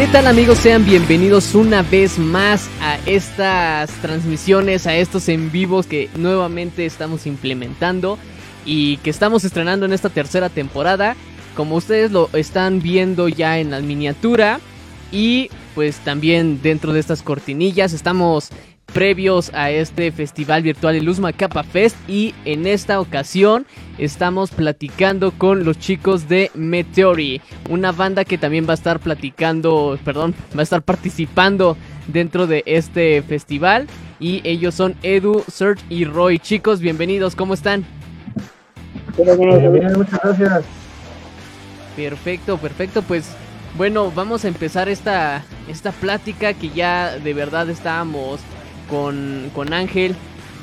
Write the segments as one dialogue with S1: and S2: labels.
S1: ¿Qué tal amigos? Sean bienvenidos una vez más a estas transmisiones, a estos en vivos que nuevamente estamos implementando y que estamos estrenando en esta tercera temporada. Como ustedes lo están viendo ya en la miniatura y pues también dentro de estas cortinillas estamos previos a este festival virtual de Luz Macapa Fest y en esta ocasión estamos platicando con los chicos de Meteori, una banda que también va a estar platicando, perdón, va a estar participando dentro de este festival y ellos son Edu, Serge y Roy. Chicos, bienvenidos, ¿cómo están?
S2: Bien, muchas gracias.
S1: Perfecto, perfecto, pues bueno, vamos a empezar esta, esta plática que ya de verdad estábamos con, con Ángel,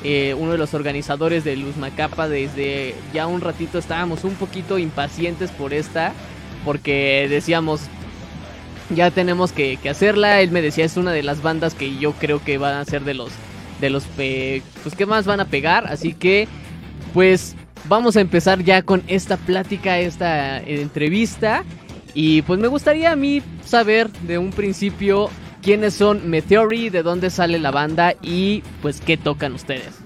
S1: eh, uno de los organizadores de Luz Macapa. Desde ya un ratito estábamos un poquito impacientes por esta, porque decíamos, ya tenemos que, hacerla. Él me decía, es una de las bandas que yo creo que van a ser de los, de los, pues que más van a pegar. Así que, pues vamos a empezar ya con esta plática, esta entrevista. Y pues me gustaría a mí saber de un principio quiénes son Meteori, de dónde sale la banda y pues qué tocan ustedes.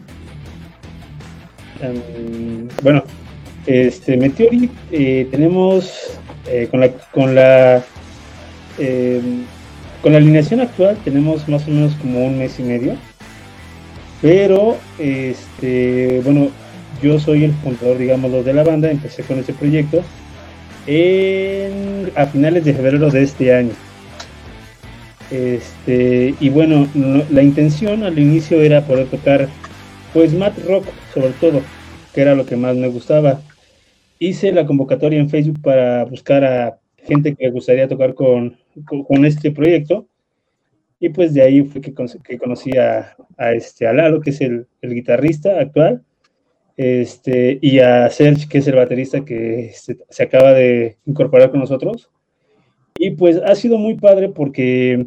S2: Em, bueno, este Meteori eh, tenemos eh, con la con la em, con la alineación actual tenemos más o menos como un mes y medio, pero este bueno yo soy el fundador digámoslo de la banda, empecé con este proyecto a finales de febrero de este año. Este, y bueno, la intención al inicio era poder tocar pues mat rock sobre todo, que era lo que más me gustaba. Hice la convocatoria en Facebook para buscar a gente que gustaría tocar con, con, este proyecto. Y pues de ahí fue que, conocí a, este, a que es el, guitarrista actual, este, y a Serge, que es el baterista que se, se acaba de incorporar con nosotros. Y pues ha sido muy padre porque,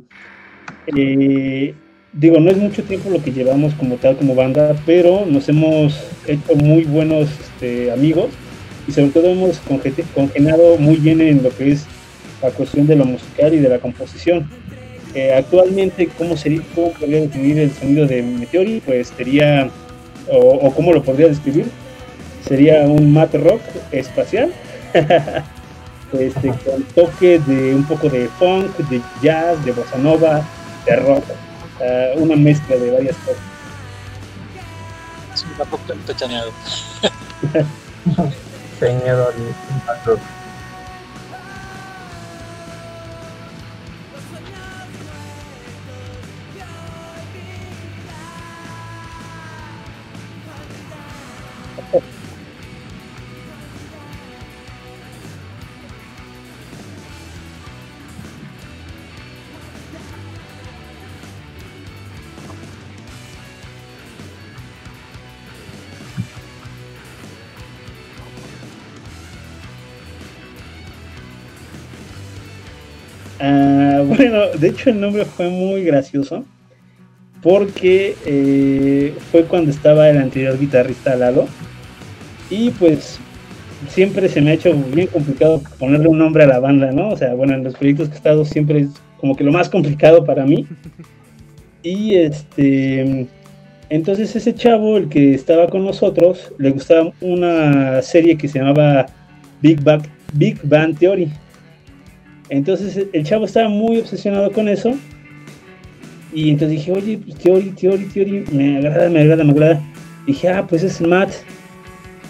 S2: eh, digo, no es mucho tiempo lo que llevamos como tal, como banda, pero nos hemos hecho muy buenos este, amigos y sobre todo hemos congenado muy bien en lo que es la cuestión de lo musical y de la composición. Eh, actualmente, ¿cómo, sería, ¿cómo podría definir el sonido de Meteori? Pues sería, o, o cómo lo podría describir, sería un mat rock espacial. este, con toque de un poco de funk, de jazz, de bossa nova, de rock, uh, una mezcla de varias cosas.
S3: Es un poco pechaneado.
S2: De hecho el nombre fue muy gracioso porque eh, fue cuando estaba el anterior guitarrista Lalo y pues siempre se me ha hecho bien complicado ponerle un nombre a la banda, ¿no? O sea, bueno, en los proyectos que he estado siempre es como que lo más complicado para mí. Y este, entonces ese chavo, el que estaba con nosotros, le gustaba una serie que se llamaba Big Bang, Big Bang Theory. Entonces el chavo estaba muy obsesionado con eso. Y entonces dije, oye, pues Theory, Theory, Theory, me agrada, me agrada, me agrada. dije, ah, pues es Matt.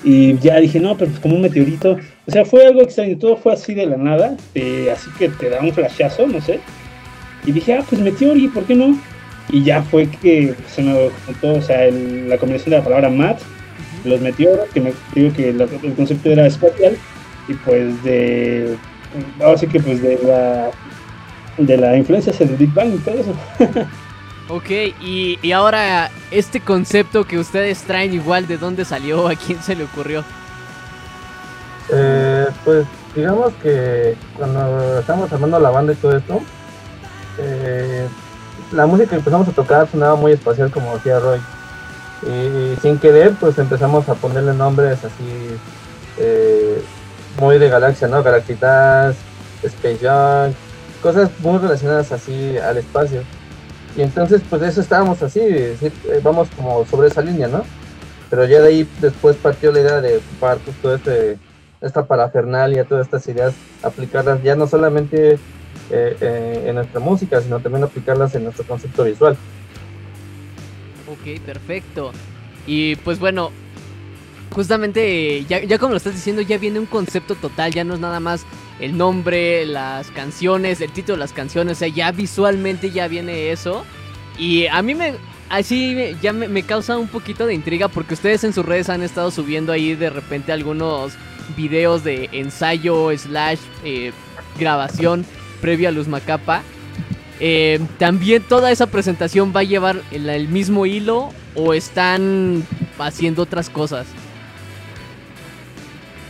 S2: Y ya dije, no, pero pues como un meteorito. O sea, fue algo extraño, todo fue así de la nada, así que te da un flashazo, no sé. Y dije, ah, pues Meteori, ¿por qué no? Y ya fue que se me juntó, o sea, la combinación de la palabra Matt, los meteoros, que me digo que el concepto era espacial, y pues de ahora sí que pues de la de la influencia del Big Bang y todo eso.
S1: ok, y, y, ahora este concepto que ustedes traen igual, ¿de dónde salió? ¿A quién se le ocurrió?
S4: Eh, pues digamos que cuando estábamos armando la banda y todo esto, eh, la música que empezamos a tocar sonaba muy espacial como decía Roy. Y, sin querer pues empezamos a ponerle nombres así eh, muy de galaxia, ¿no? Galactic Space Junk, cosas muy relacionadas así al espacio. Y entonces, pues eso estábamos así, eh, vamos como sobre esa línea, ¿no? Pero ya de ahí después partió la idea de ocupar pues, todo este, esta parafernalia, todas estas ideas, aplicarlas ya no solamente eh, eh, en nuestra música, sino también aplicarlas en nuestro concepto visual.
S1: Ok, perfecto. Y pues bueno, justamente ya, como lo estás diciendo, ya viene un concepto total, ya no es nada más el nombre, las canciones, el título de las canciones, o sea, ya visualmente ya viene eso. Y a mí me, así ya me, causa un poquito de intriga porque ustedes en sus redes han estado subiendo ahí de repente algunos videos de ensayo slash eh, grabación previa a Luz Macapa. Eh, ¿También toda esa presentación va a llevar el, mismo hilo o están haciendo otras cosas?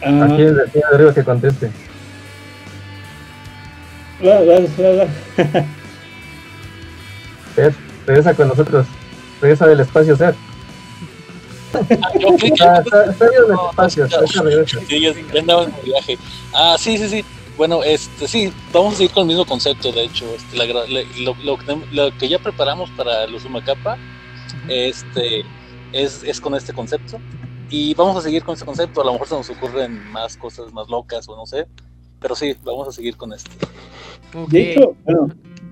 S4: Ah. Aquí es arriba que conteste. regresa con nosotros. Regresa del espacio, Ser.
S3: yo fui, ah, espacio, sí, ya, andaba en viaje. Ah, sí, sí, sí. Bueno, este, sí, vamos a seguir con el mismo concepto, de hecho. Este, lo, lo, que ya preparamos para los Sumacapa este, es, es con este concepto. Y vamos a seguir con este concepto. A lo mejor se nos ocurren más cosas más locas o no sé. Pero sí, vamos a seguir con esto.
S2: De hecho, bueno,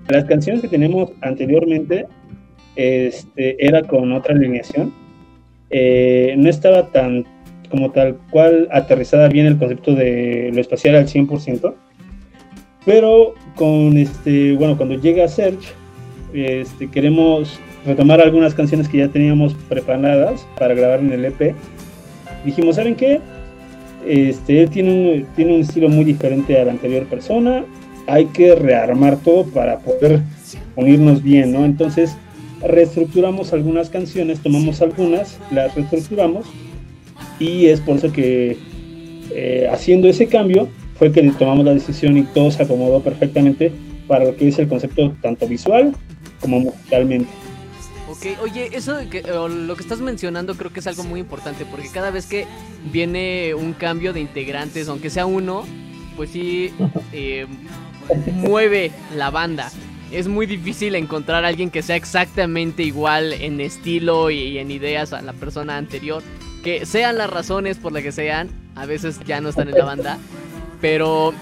S2: las canciones que tenemos anteriormente este, era con otra alineación. Eh, no estaba tan como tal cual aterrizada bien el concepto de lo espacial al 100%, pero con este, bueno, cuando llega Search, este, queremos retomar algunas canciones que ya teníamos preparadas para grabar en el EP. Dijimos, ¿saben qué? Este, él tiene un, tiene un estilo muy diferente a la anterior persona, hay que rearmar todo para poder unirnos bien, ¿no? Entonces reestructuramos algunas canciones, tomamos algunas, las reestructuramos y es por eso que eh, haciendo ese cambio fue que tomamos la decisión y todo se acomodó perfectamente para lo que es el concepto tanto visual como musicalmente.
S1: Oye, eso que, lo que estás mencionando creo que es algo muy importante porque cada vez que viene un cambio de integrantes, aunque sea uno, pues sí eh, mueve la banda. Es muy difícil encontrar a alguien que sea exactamente igual en estilo y en ideas a la persona anterior que sean las razones por las que sean, a veces ya no están en la banda, pero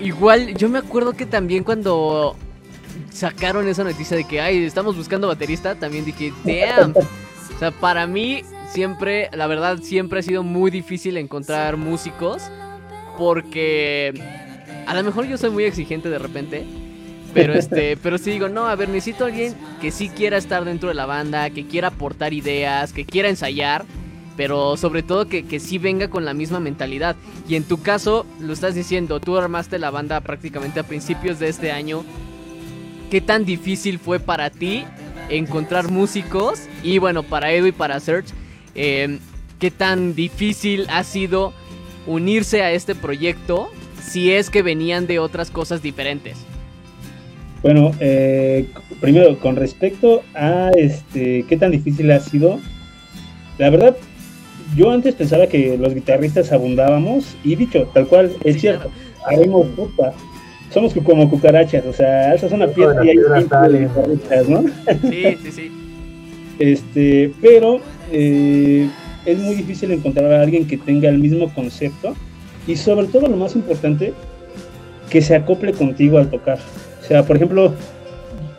S1: igual yo me acuerdo que también cuando sacaron esa noticia de que, ay, estamos buscando baterista, también dije, damn. O sea, para mí siempre, la verdad, siempre ha sido muy difícil encontrar músicos porque a lo mejor yo soy muy exigente de repente. Pero este, pero sí digo, no, a ver, necesito a alguien que sí quiera estar dentro de la banda, que quiera aportar ideas, que quiera ensayar pero sobre todo que, que sí venga con la misma mentalidad. Y en tu caso, lo estás diciendo, tú armaste la banda prácticamente a principios de este año. ¿Qué tan difícil fue para ti encontrar músicos? Y bueno, para Edu y para Search, em, ¿qué tan difícil ha sido unirse a este proyecto si es que venían de otras cosas diferentes?
S2: Bueno, eh, primero, con respecto a este, qué tan difícil ha sido, la verdad, yo antes pensaba que los guitarristas abundábamos, y dicho, tal cual, es cierto, haremos puta. Somos como cucarachas, o sea, esa es una pieza y hay guitarristas, ¿no? Sí, sí, sí. este, pero eh, es muy difícil encontrar a alguien que tenga el mismo concepto y sobre todo lo más importante, que se acople contigo al tocar. O sea, por ejemplo,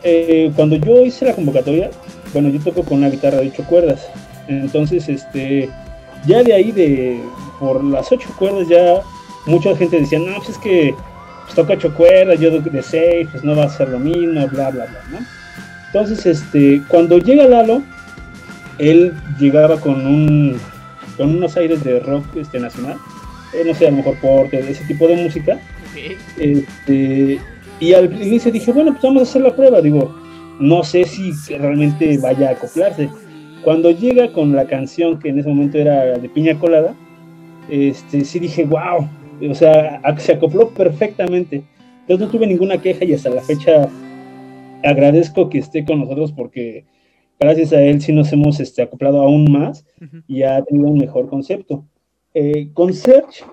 S2: eh, cuando yo hice la convocatoria, bueno, yo toco con una guitarra de ocho cuerdas. Entonces, este, ya de ahí, de por las ocho cuerdas, ya mucha gente decía, no, pues es que pues, toca ocho cuerdas, yo de seis, pues no va a ser lo mismo, bla, bla, bla, ¿no? Entonces, este, cuando llega Lalo, él llegaba con un con unos aires de rock este, nacional, eh, no sé, a lo mejor porte, ese tipo de música. Este, y al inicio dije, bueno, pues vamos a hacer la prueba, digo, no sé si realmente vaya a acoplarse. Cuando llega con la canción que en ese momento era de Piña Colada, este, sí dije, wow, o sea, se acopló perfectamente. Entonces no tuve ninguna queja y hasta la fecha agradezco que esté con nosotros porque gracias a él sí nos hemos este, acoplado aún más y ha tenido un mejor concepto. Eh, con Serge,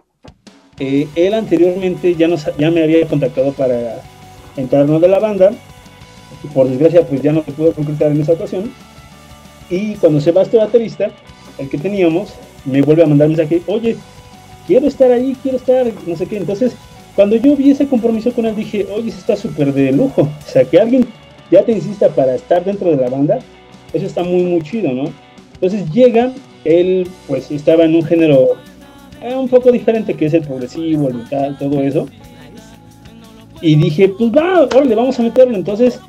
S2: eh, él anteriormente ya, nos, ya me había contactado para encarno de la banda. Por desgracia, pues ya no se pudo concretar en esa ocasión. Y cuando se va este baterista, el que teníamos, me vuelve a mandar mensaje, oye, quiero estar ahí, quiero estar, no sé qué. Entonces, cuando yo vi ese compromiso con él, dije, oye, eso está súper de lujo. O sea, que alguien ya te insista para estar dentro de la banda, eso está muy, muy chido, ¿no? Entonces llega, él pues estaba en un género eh, un poco diferente que es el progresivo, el metal, todo eso. Y dije, pues va, órale, vamos a meterlo. Entonces,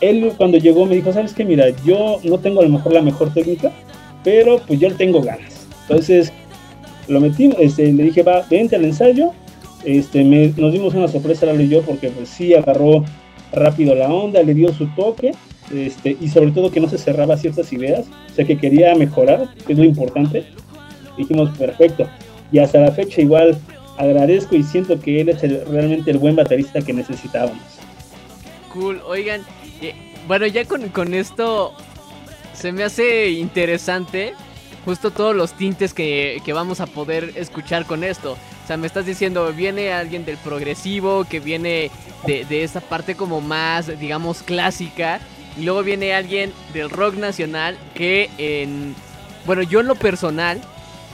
S2: él cuando llegó me dijo, ¿sabes qué? Mira, yo no tengo a lo mejor la mejor técnica, pero pues yo tengo ganas. Entonces, lo metí, este, le dije, va, vente al ensayo. Este, nos dimos una sorpresa, Lalo y yo, porque pues sí agarró rápido la onda, le dio su toque este, y sobre todo que no se cerraba ciertas ideas, o sea que quería mejorar, que es lo importante. Dijimos, perfecto. Y hasta la fecha igual agradezco y siento que él es realmente el buen baterista que necesitábamos.
S1: Cool, oigan, eh, bueno, ya con, con esto se me hace interesante justo todos los tintes que, que, vamos a poder escuchar con esto. O sea, me estás diciendo, viene alguien del progresivo, que viene de, de esa parte como más, digamos, clásica. Y luego viene alguien del rock nacional que en... Bueno, yo en lo personal,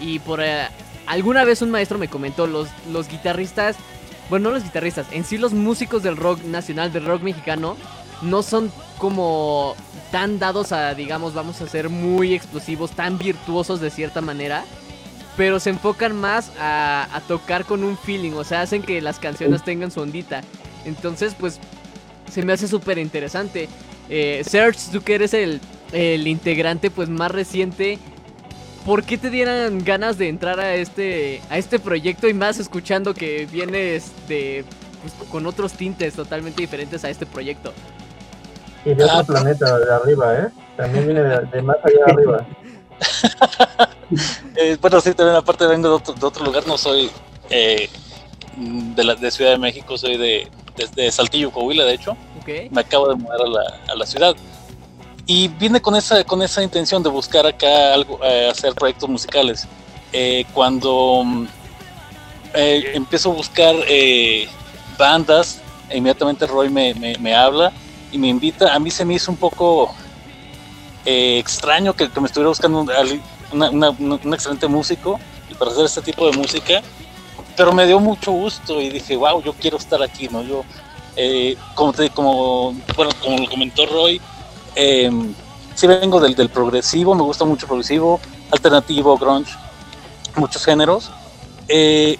S1: y por eh, alguna vez un maestro me comentó, los, los guitarristas, bueno, no los guitarristas, en sí los músicos del rock nacional, del rock mexicano, no son como tan dados a, digamos, vamos a ser muy explosivos, tan virtuosos de cierta manera, pero se enfocan más a, a tocar con un feeling, o sea, hacen que las canciones tengan su ondita. Entonces, pues, se me hace súper interesante. Eh, Serge, tú que eres el, el integrante pues más reciente, ¿por qué te dieran ganas de entrar a este, a este proyecto y más escuchando que vienes de, pues, con otros tintes totalmente diferentes a este proyecto?
S4: Y de otro ah. planeta, de arriba, ¿eh? También viene de, más allá de arriba.
S3: eh, bueno, sí, también aparte vengo de otro, de otro lugar, no soy eh, de, la, de Ciudad de México, soy de, de Saltillo, Coahuila, de hecho. Me acabo de mudar a la, a la, ciudad. Y vine con esa, con esa intención de buscar acá algo, eh, hacer proyectos musicales. Eh, cuando eh, empiezo a buscar bandas, inmediatamente Roy me, me, me, habla y me invita. A mí se me hizo un poco extraño que, que, me estuviera buscando un excelente músico y para hacer este tipo de música pero me dio mucho gusto y dije, wow, yo quiero estar aquí, ¿no? Yo, eh, como, te, como, bueno, como lo comentó Roy, eh, sí vengo del, del, progresivo, me gusta mucho progresivo, alternativo, grunge, muchos géneros, eh,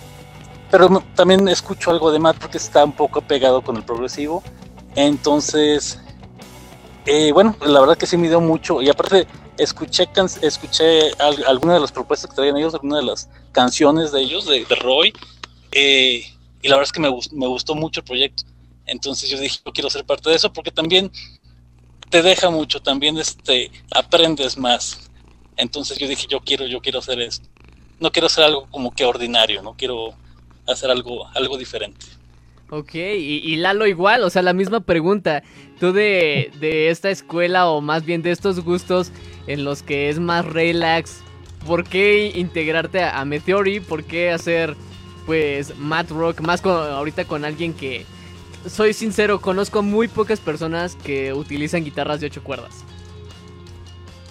S3: pero también escucho algo de Matt porque está un poco pegado con el progresivo, entonces, eh, bueno, la verdad que sí me dio mucho, y aparte escuché, escuché algunas de las propuestas que traían ellos, algunas de las canciones de ellos, de, Roy, eh, y la verdad es que me, me, gustó mucho el proyecto. Entonces yo dije, yo quiero ser parte de eso porque también te deja mucho, también este, aprendes más. Entonces yo dije, yo quiero, yo quiero hacer esto. No quiero hacer algo como que ordinario, no quiero hacer algo, algo diferente.
S1: Ok, y, y, Lalo igual, o sea, la misma pregunta. Tú de, de, esta escuela o más bien de estos gustos en los que es más relax, ¿por qué integrarte a, a Meteori? ¿Por qué hacer pues Matt Rock, más con, ahorita con alguien que, soy sincero, conozco muy pocas personas que utilizan guitarras de ocho cuerdas.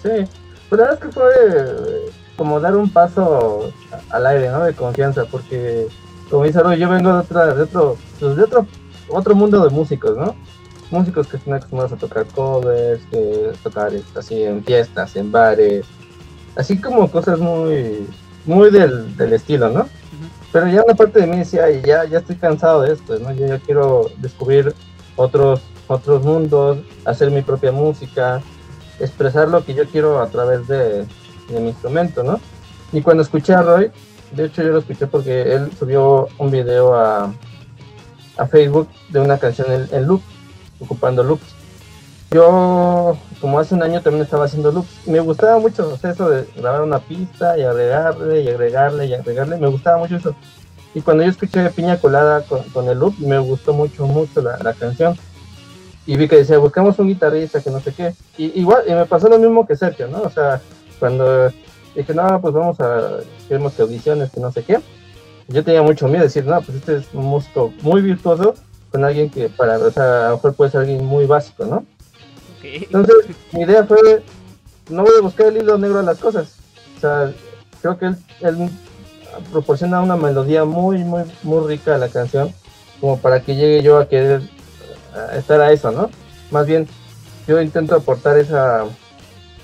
S4: Sí, pues la verdad es que fue eh, como dar un paso al aire, ¿no? De confianza, porque como dice yo vengo de, otra, de otro, pues de otro, otro mundo de músicos, ¿no? Músicos que están acostumbrados a tocar covers, que tocar así en fiestas, en bares, así como cosas muy, muy del, del estilo, ¿no? Pero ya una parte de mí decía, ya, ya estoy cansado de esto, ¿no? Yo ya quiero descubrir otros, otros mundos, hacer mi propia música, expresar lo que yo quiero a través de, mi instrumento, ¿no? Y cuando escuché a Roy, de hecho yo lo escuché porque él subió un video a, a Facebook de una canción en, en loop, ocupando loops. Yo, como hace un año, también estaba haciendo loops. Me gustaba mucho el proceso de grabar una pista y agregarle y agregarle y agregarle. Me gustaba mucho eso. Y cuando yo escuché Piña Colada con, el loop, me gustó mucho, mucho la, la, canción. Y vi que decía, buscamos un guitarrista que no sé qué. Y igual, y me pasó lo mismo que Sergio, ¿no? O sea, cuando dije, no, pues vamos a, queremos que audiciones, que no sé qué. Yo tenía mucho miedo de decir, no, pues este es un músico muy virtuoso con alguien que para, o sea, a lo mejor puede ser alguien muy básico, ¿no? Entonces, mi idea fue, no voy a buscar el hilo negro a las cosas. O sea, creo que él, él proporciona una melodía muy, muy, muy rica a la canción, como para que llegue yo a querer estar a eso, ¿no? Más bien, yo intento aportar esa,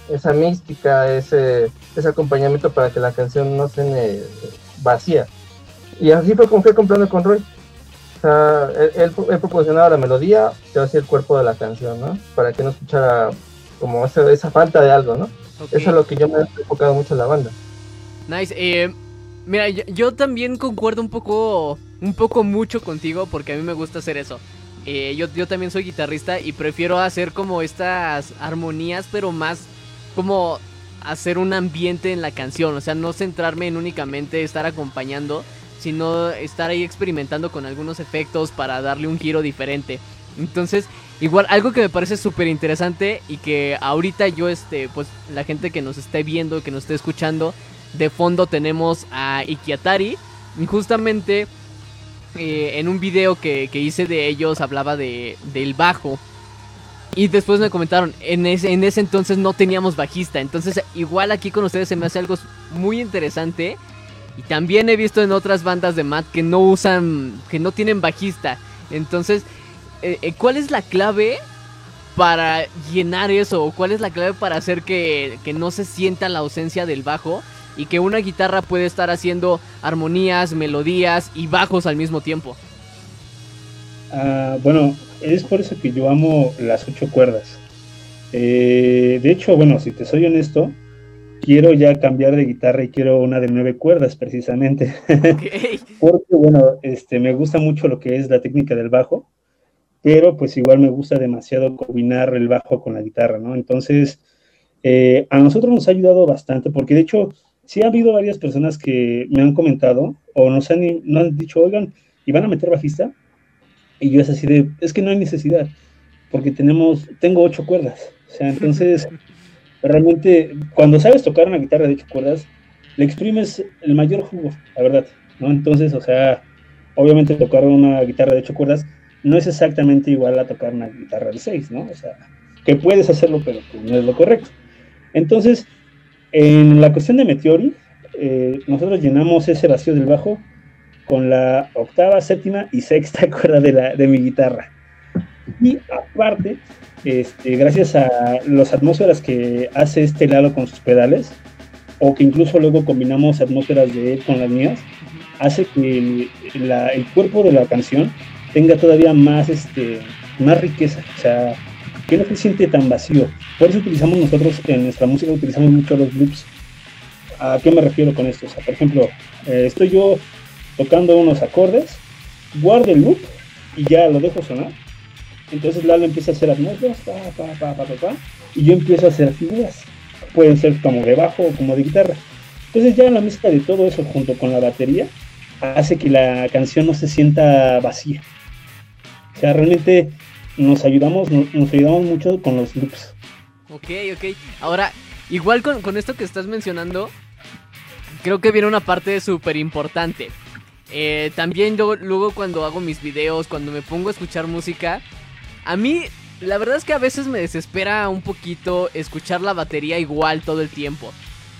S4: esa mística, ese, ese acompañamiento para que la canción no suene vacía. Y así fue como fui comprando con Roy. O sea, él, proporcionaba la melodía, yo hacía el cuerpo de la canción, ¿no? Para que no escuchara como esa, esa falta de algo, ¿no? Eso es lo que yo me he enfocado mucho en la banda.
S1: Nice. Eh, mira, yo, también concuerdo un poco, un poco mucho contigo porque a mí me gusta hacer eso. Eh, yo, yo también soy guitarrista y prefiero hacer como estas armonías, pero más como hacer un ambiente en la canción. O sea, no centrarme en únicamente estar acompañando, sino estar ahí experimentando con algunos efectos para darle un giro diferente. Entonces, igual algo que me parece súper interesante y que ahorita yo, este, pues la gente que nos esté viendo, que nos esté escuchando, de fondo tenemos a Ikiatari. Y justamente eh, en un video que, hice de ellos hablaba de, del bajo. Y después me comentaron, en ese, en ese entonces no teníamos bajista. Entonces igual aquí con ustedes se me hace algo muy interesante y también he visto en otras bandas de Matt que no usan, que no tienen bajista. Entonces, eh, eh, ¿cuál es la clave para llenar eso? ¿O cuál es la clave para hacer que, no se sienta la ausencia del bajo? Y que una guitarra puede estar haciendo armonías, melodías y bajos al mismo tiempo.
S2: Ah, bueno, es por eso que yo amo las ocho cuerdas. Eh, de hecho, bueno, si te soy honesto, quiero ya cambiar de guitarra y quiero una de nueve cuerdas precisamente. Porque bueno, este, me gusta mucho lo que es la técnica del bajo, pero pues igual me gusta demasiado combinar el bajo con la guitarra, ¿no? Entonces, eh, a nosotros nos ha ayudado bastante porque de hecho sí ha habido varias personas que me han comentado o nos han, han dicho, oigan, ¿y van a meter bajista? Y yo es así de, es que no hay necesidad, porque tenemos, tengo ocho cuerdas. O sea, entonces realmente cuando sabes tocar una guitarra de ocho cuerdas, le exprimes el mayor jugo, la verdad, ¿no? Entonces, o sea, obviamente tocar una guitarra de ocho cuerdas no es exactamente igual a tocar una guitarra de seis, ¿no? O sea, que puedes hacerlo, pero pues no es lo correcto. Entonces, en la cuestión de Meteori, eh, nosotros llenamos ese vacío del bajo con la octava, séptima y sexta cuerda de, la, de mi guitarra. Y aparte, este, gracias a las atmósferas que hace este Lalo con sus pedales, o que incluso luego combinamos atmósferas de él con las mías, hace que el, cuerpo de la canción tenga todavía más, este, más riqueza, o sea, que no se siente tan vacío. Por eso utilizamos nosotros en nuestra música, utilizamos mucho los loops. ¿A qué me refiero con esto? O sea, por ejemplo, eh, estoy yo tocando unos acordes, guardo el loop y ya lo dejo sonar entonces Lalo empieza a hacer atmósferas, y yo empiezo a hacer figuras. Pueden ser como de bajo o como de guitarra. Entonces ya la mezcla de todo eso junto con la batería hace que la canción no se sienta vacía. O sea, realmente nos ayudamos, nos, ayudamos mucho con los loops.
S1: Ok, ok. Ahora, igual con, con esto que estás mencionando, creo que viene una parte súper importante. Eh, también yo, luego cuando hago mis videos, cuando me pongo a escuchar música, a mí, la verdad es que a veces me desespera un poquito escuchar la batería igual todo el tiempo.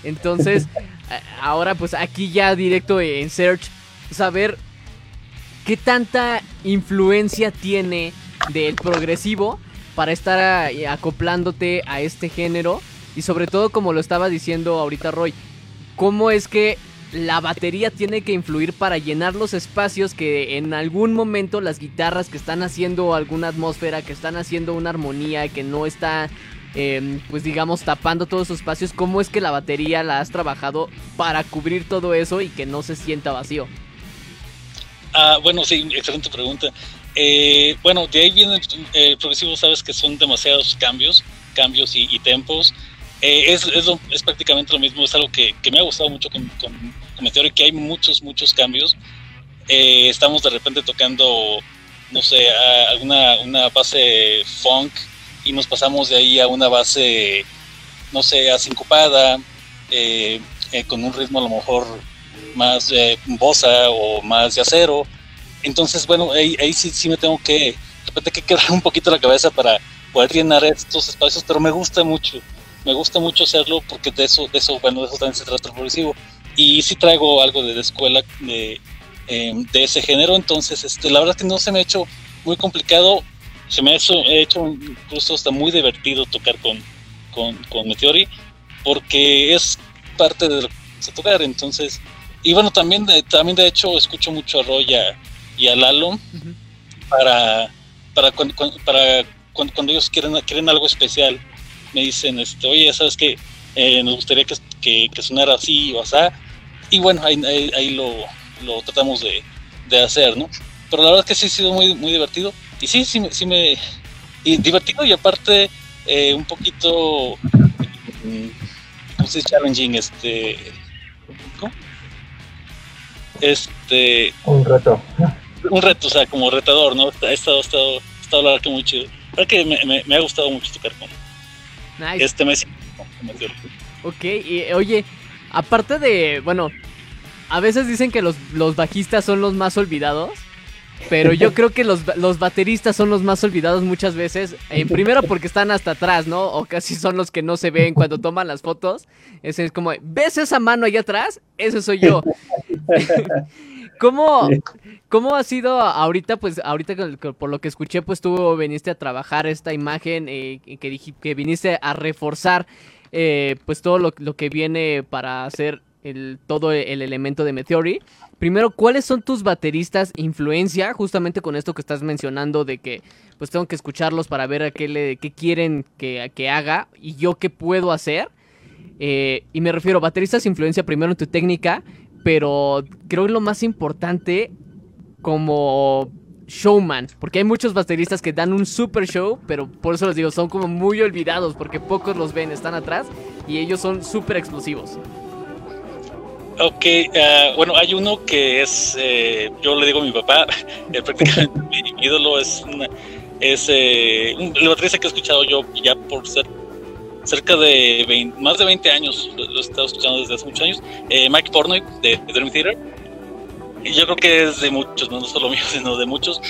S1: Entonces, ahora pues aquí ya directo en Search, saber qué tanta influencia tiene del progresivo para estar acoplándote a este género. Y sobre todo, como lo estaba diciendo ahorita Roy, cómo es que la batería tiene que influir para llenar los espacios que en algún momento las guitarras que están haciendo alguna atmósfera, que están haciendo una armonía, que no está, em, pues digamos, tapando todos esos espacios, ¿cómo es que la batería la has trabajado para cubrir todo eso y que no se sienta vacío?
S3: Ah, bueno, sí, excelente pregunta. Eh, bueno, de ahí viene el progresivo, sabes que son demasiados cambios, cambios y, y tempos. Eh, es, es, prácticamente lo mismo, es algo que, me ha gustado mucho con, con, Meteor, que hay muchos, muchos cambios. Eh, estamos de repente tocando, no sé, alguna una base funk y nos pasamos de ahí a una base, no sé, asincopada, eh, con un ritmo a lo mejor más bossa o más de acero. entonces, bueno, ahí, ahí sí, sí me tengo que, de repente que quedar un poquito la cabeza para poder llenar estos espacios, pero me gusta mucho, me gusta mucho hacerlo porque de eso, de eso, bueno, de eso también se trata el progresivo. Y sí traigo algo de, la escuela de, em, de ese género, entonces este, la verdad que no se me ha hecho muy complicado, se me ha hecho, hecho incluso hasta muy divertido tocar con, con, con Meteori, porque es parte de lo que se tocar, entonces, y bueno, también de, también de hecho escucho mucho a Roy y a, Lalo para, para, cuando, para cuando, ellos quieren, quieren algo especial, me dicen, este, oye, ¿sabes qué? Eh, nos gustaría que, que, sonara así o así, y bueno, ahí, ahí, lo, lo, tratamos de, de, hacer, ¿no? Pero la verdad es que sí ha sido muy, muy divertido, y sí, sí, sí me... Y divertido y aparte eh, un poquito... Mm, ¿Cómo se dice? Challenging, este... ¿Cómo? Este...
S4: Un reto.
S3: Un reto, o sea, como retador, ¿no? Ha estado, ha estado, ha estado la verdad que muy chido que me, me, ha gustado mucho tocar con nice. este mes.
S1: Ok, y oye, aparte de, bueno, a veces dicen que los, los bajistas son los más olvidados. Pero yo creo que los, los, bateristas son los más olvidados muchas veces. En primero porque están hasta atrás, ¿no? O casi son los que no se ven cuando toman las fotos. Ese es como, ¿ves esa mano allá atrás? Ese soy yo. ¿Cómo, ¿Cómo ha sido ahorita? Pues ahorita por lo que escuché, pues tú viniste a trabajar esta imagen eh, que, que viniste a reforzar eh, pues todo lo, que viene para hacer el, todo el elemento de Meteori. Primero, ¿cuáles son tus bateristas influencia? Justamente con esto que estás mencionando de que pues tengo que escucharlos para ver a qué, le, qué quieren que, que haga y yo qué puedo hacer. Eh, y me refiero, bateristas influencia primero en tu técnica pero creo que lo más importante como showman, porque hay muchos bateristas que dan un super show, pero por eso les digo, son como muy olvidados, porque pocos los ven, están atrás y ellos son súper explosivos.
S3: Ok, uh, bueno, hay uno que es, eh, yo le digo a mi papá, eh, prácticamente mi ídolo es, una, es eh, el baterista que he escuchado yo ya por ser cerca de más de 20 años, lo, he estado escuchando desde hace muchos años, eh, Mike Pornoy de, Dream Theater. Y yo creo que es de muchos, no, solo mío, sino de muchos.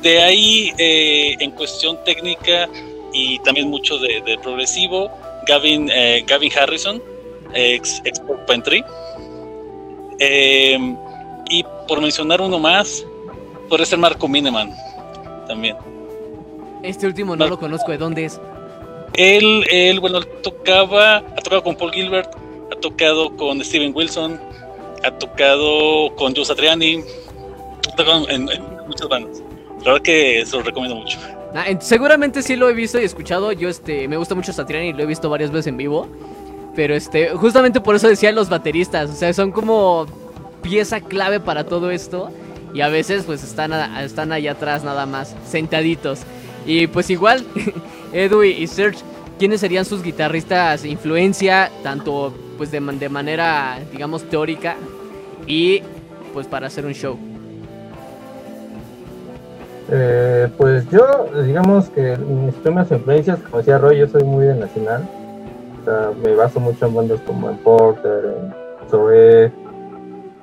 S3: De ahí, eh, en cuestión técnica y también mucho de, progresivo, Gavin, eh, Gavin Harrison, ex, ex Pentry. y por mencionar uno más, podría ser Marco Mineman también.
S1: Este último no lo conozco, ¿de dónde es?
S3: Él, él, bueno, tocaba, ha tocado con Paul Gilbert, ha tocado con Steven Wilson, ha tocado con Joe Satriani, ha tocado en, muchas bandas. La verdad que se lo recomiendo mucho.
S1: Ah, seguramente sí lo he visto y escuchado. Yo este me gusta mucho Satriani y lo he visto varias veces en vivo. Pero este, justamente por eso decía los bateristas. O sea, son como pieza clave para todo esto. Y a veces pues están, están allá atrás nada más, sentaditos. Y pues igual, Edu y Serge, ¿quiénes serían sus guitarristas influencia, tanto pues de, de manera, digamos, teórica y pues para hacer un show?
S4: Eh, pues yo, digamos que mis primeras influencias, como decía Roy, yo soy muy de nacional. O sea, me baso mucho en bandas como en Porter, en Zoe,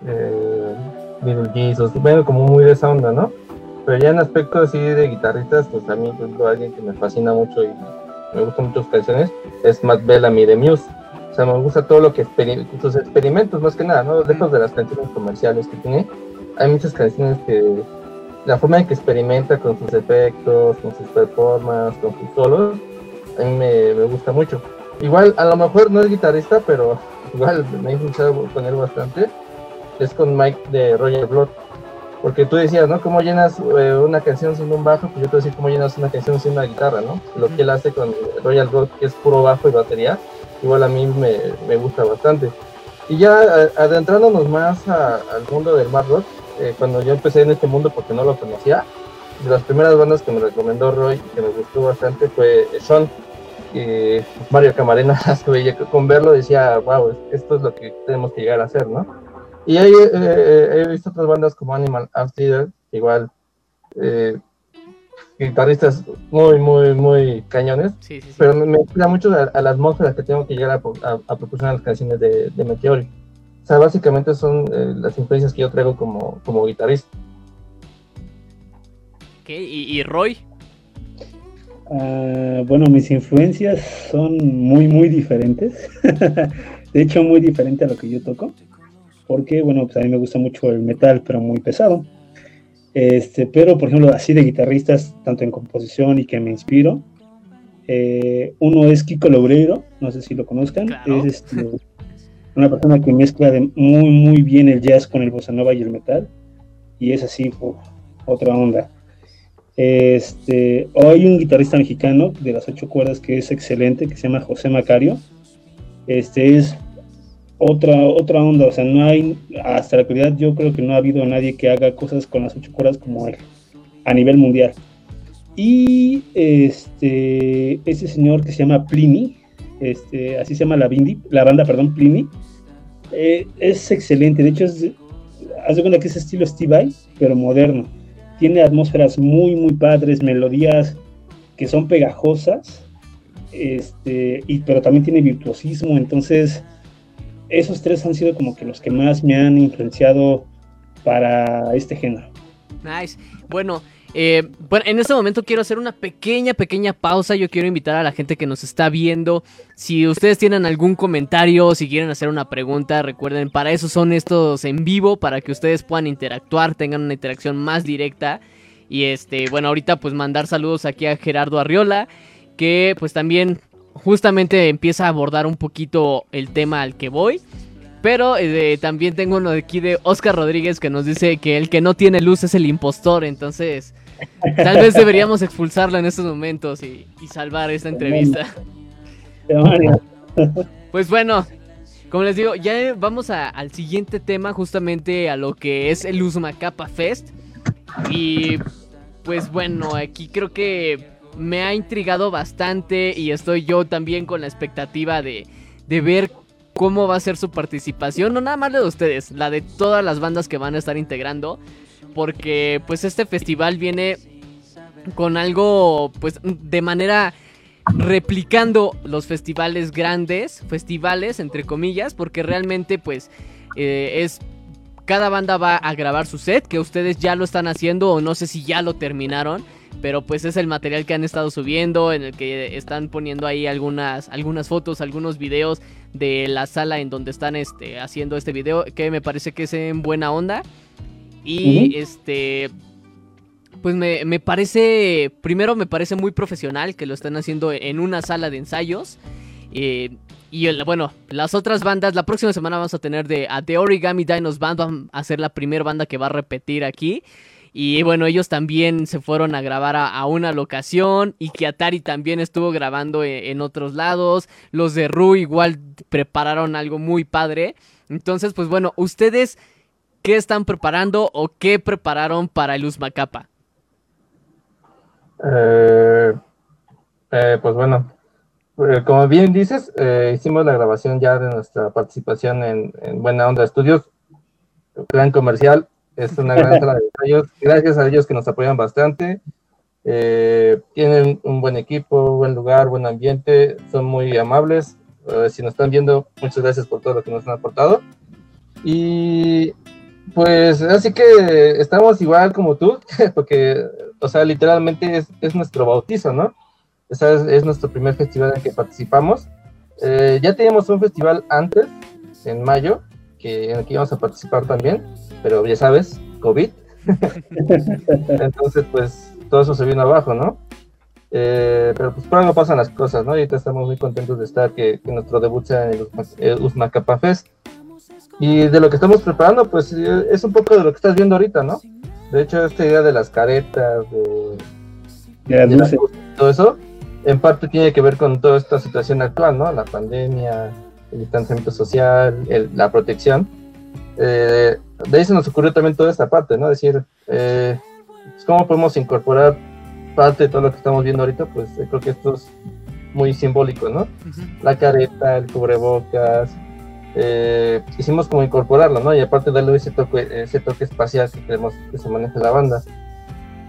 S4: eh, Little Jesus, vengo como muy de esa onda, ¿no? Pero ya en aspecto así de guitarristas, pues a mí, por alguien que me fascina mucho y me gustan muchas canciones, es Matt Bellamy de Muse. O sea, me gusta todo lo que sus experimentos, más que nada, ¿no? Lejos de las canciones comerciales que tiene, hay muchas canciones que la forma en que experimenta con sus efectos, con sus performances, con sus solos, a mí me, me, gusta mucho. Igual, a lo mejor no es guitarrista, pero igual me ha influenciado con él bastante. Es con Mike de Roger Blood porque tú decías, ¿no? ¿Cómo llenas eh, una canción sin un bajo? Pues yo te decía, ¿cómo llenas una canción sin una guitarra, ¿no? Lo que él hace con Royal Gold, que es puro bajo y batería, igual a mí me, me gusta bastante. Y ya adentrándonos más al mundo del Mad Rock, eh, cuando yo empecé en este mundo porque no lo conocía, de las primeras bandas que me recomendó Roy, que me gustó bastante, fue Sean. y Mario Camarena, con verlo decía, wow, esto es lo que tenemos que llegar a hacer, ¿no? Y ahí eh, eh, he visto otras bandas como Animal After, igual eh, guitarristas muy, muy, muy cañones, pero me, me mucho a, las atmósfera que tengo que llegar a, proporcionar las canciones de, de Meteori. O sea, básicamente son las influencias que yo traigo como, como guitarrista.
S1: Ok, ¿y, Roy?
S2: Ah, bueno, mis influencias son muy, muy diferentes. de hecho, muy diferente a lo que yo toco. Porque, bueno, pues a mí me gusta mucho el metal, pero muy pesado. Este, pero, por ejemplo, así de guitarristas, tanto en composición y que me inspiro. Eh, uno es Kiko Lobreiro, no sé si lo conozcan. Es este, una persona que mezcla de muy, muy bien el jazz con el bossa nova y el metal. Y es así, otra onda. Este, hay un guitarrista mexicano de las ocho cuerdas que es excelente, que se llama José Macario. Este es otra, otra onda, o sea, no hay, hasta la actualidad yo creo que no ha habido nadie que haga cosas con las ocho cuerdas como él, a nivel mundial. Y este, ese señor que se llama Pliny, este, así se llama la, la banda, perdón, Pliny, eh, es excelente, de hecho es, haz de cuenta que es estilo Steve Vai, pero moderno. Tiene atmósferas muy, muy padres, melodías que son pegajosas, este, y, pero también tiene virtuosismo, entonces esos tres han sido como que los que más me han influenciado para este género.
S1: Nice. Bueno, eh, bueno, en este momento quiero hacer una pequeña, pequeña pausa. Yo quiero invitar a la gente que nos está viendo. Si ustedes tienen algún comentario, si quieren hacer una pregunta, recuerden, para eso son estos en vivo, para que ustedes puedan interactuar, tengan una interacción más directa. Y este, bueno, ahorita pues mandar saludos aquí a Gerardo Arriola, que pues también justamente empieza a abordar un poquito el tema al que voy. Pero eh, también tengo uno de aquí de Oscar Rodríguez que nos dice que el que no tiene luz es el impostor. Entonces, tal vez deberíamos expulsarlo en estos momentos y, salvar esta entrevista. Pues bueno, como les digo, ya vamos al siguiente tema, justamente a lo que es el Uzmacapa Fest. Y pues bueno, aquí creo que me ha intrigado bastante y estoy yo también con la expectativa de, de ver cómo va a ser su participación, no nada más la de ustedes, la de todas las bandas que van a estar integrando, porque pues este festival viene con algo pues de manera replicando los festivales grandes, festivales entre comillas, porque realmente pues eh, es cada banda va a grabar su set, que ustedes ya lo están haciendo o no sé si ya lo terminaron pero pues es el material que han estado subiendo, en el que están poniendo ahí algunas, algunas fotos, algunos videos de la sala en donde están este, haciendo este video, que me parece que es en buena onda. Y este, pues me, me, parece, primero me parece muy profesional que lo están haciendo en una sala de ensayos. Eh, y bueno, las otras bandas, la próxima semana vamos a tener de a The Origami Dinos Band, van a ser la primera banda que va a repetir aquí. Y bueno, ellos también se fueron a grabar a, una locación y que Atari también estuvo grabando e, en, otros lados. Los de Ru igual prepararon algo muy padre. Entonces, pues bueno, ustedes, ¿qué están preparando o qué prepararon para el Uzmacapa?
S4: Eh, eh, pues bueno, como bien dices, hicimos la grabación ya de nuestra participación en, en Buena Onda Studios, plan comercial es una gran sala de ensayos. Gracias a ellos que nos apoyan bastante. Eh, tienen un buen equipo, buen lugar, buen ambiente, son muy amables. Eh, si nos están viendo, muchas gracias por todo lo que nos han aportado. Y pues así que estamos igual como tú, porque, o sea, literalmente es, es nuestro bautizo, ¿no? Es, es, nuestro primer festival en el que participamos. Eh, ya teníamos un festival antes, en mayo, que, en el que íbamos a participar también pero ya sabes, COVID. Entonces, pues todo eso se vino abajo, ¿no? Eh, pero pues por algo pasan las cosas, ¿no? Y ahorita estamos muy contentos de estar, que, nuestro debut sea en el Usmacapa Fest. Y de lo que estamos preparando, pues eh, es un poco de lo que estás viendo ahorita, ¿no? De hecho, esta idea de las caretas, de, todo eso, en parte tiene que ver con toda esta situación actual, ¿no? La pandemia, el distanciamiento social, la protección. Eh, de ahí se nos ocurrió también toda esta parte, ¿no? Decir, eh, pues, ¿cómo podemos incorporar parte de todo lo que estamos viendo ahorita? Pues eh, creo que esto es muy simbólico, ¿no? La careta, el cubrebocas, eh, quisimos como incorporarlo, ¿no? Y aparte darle ese toque, ese toque espacial que queremos que se maneje la banda.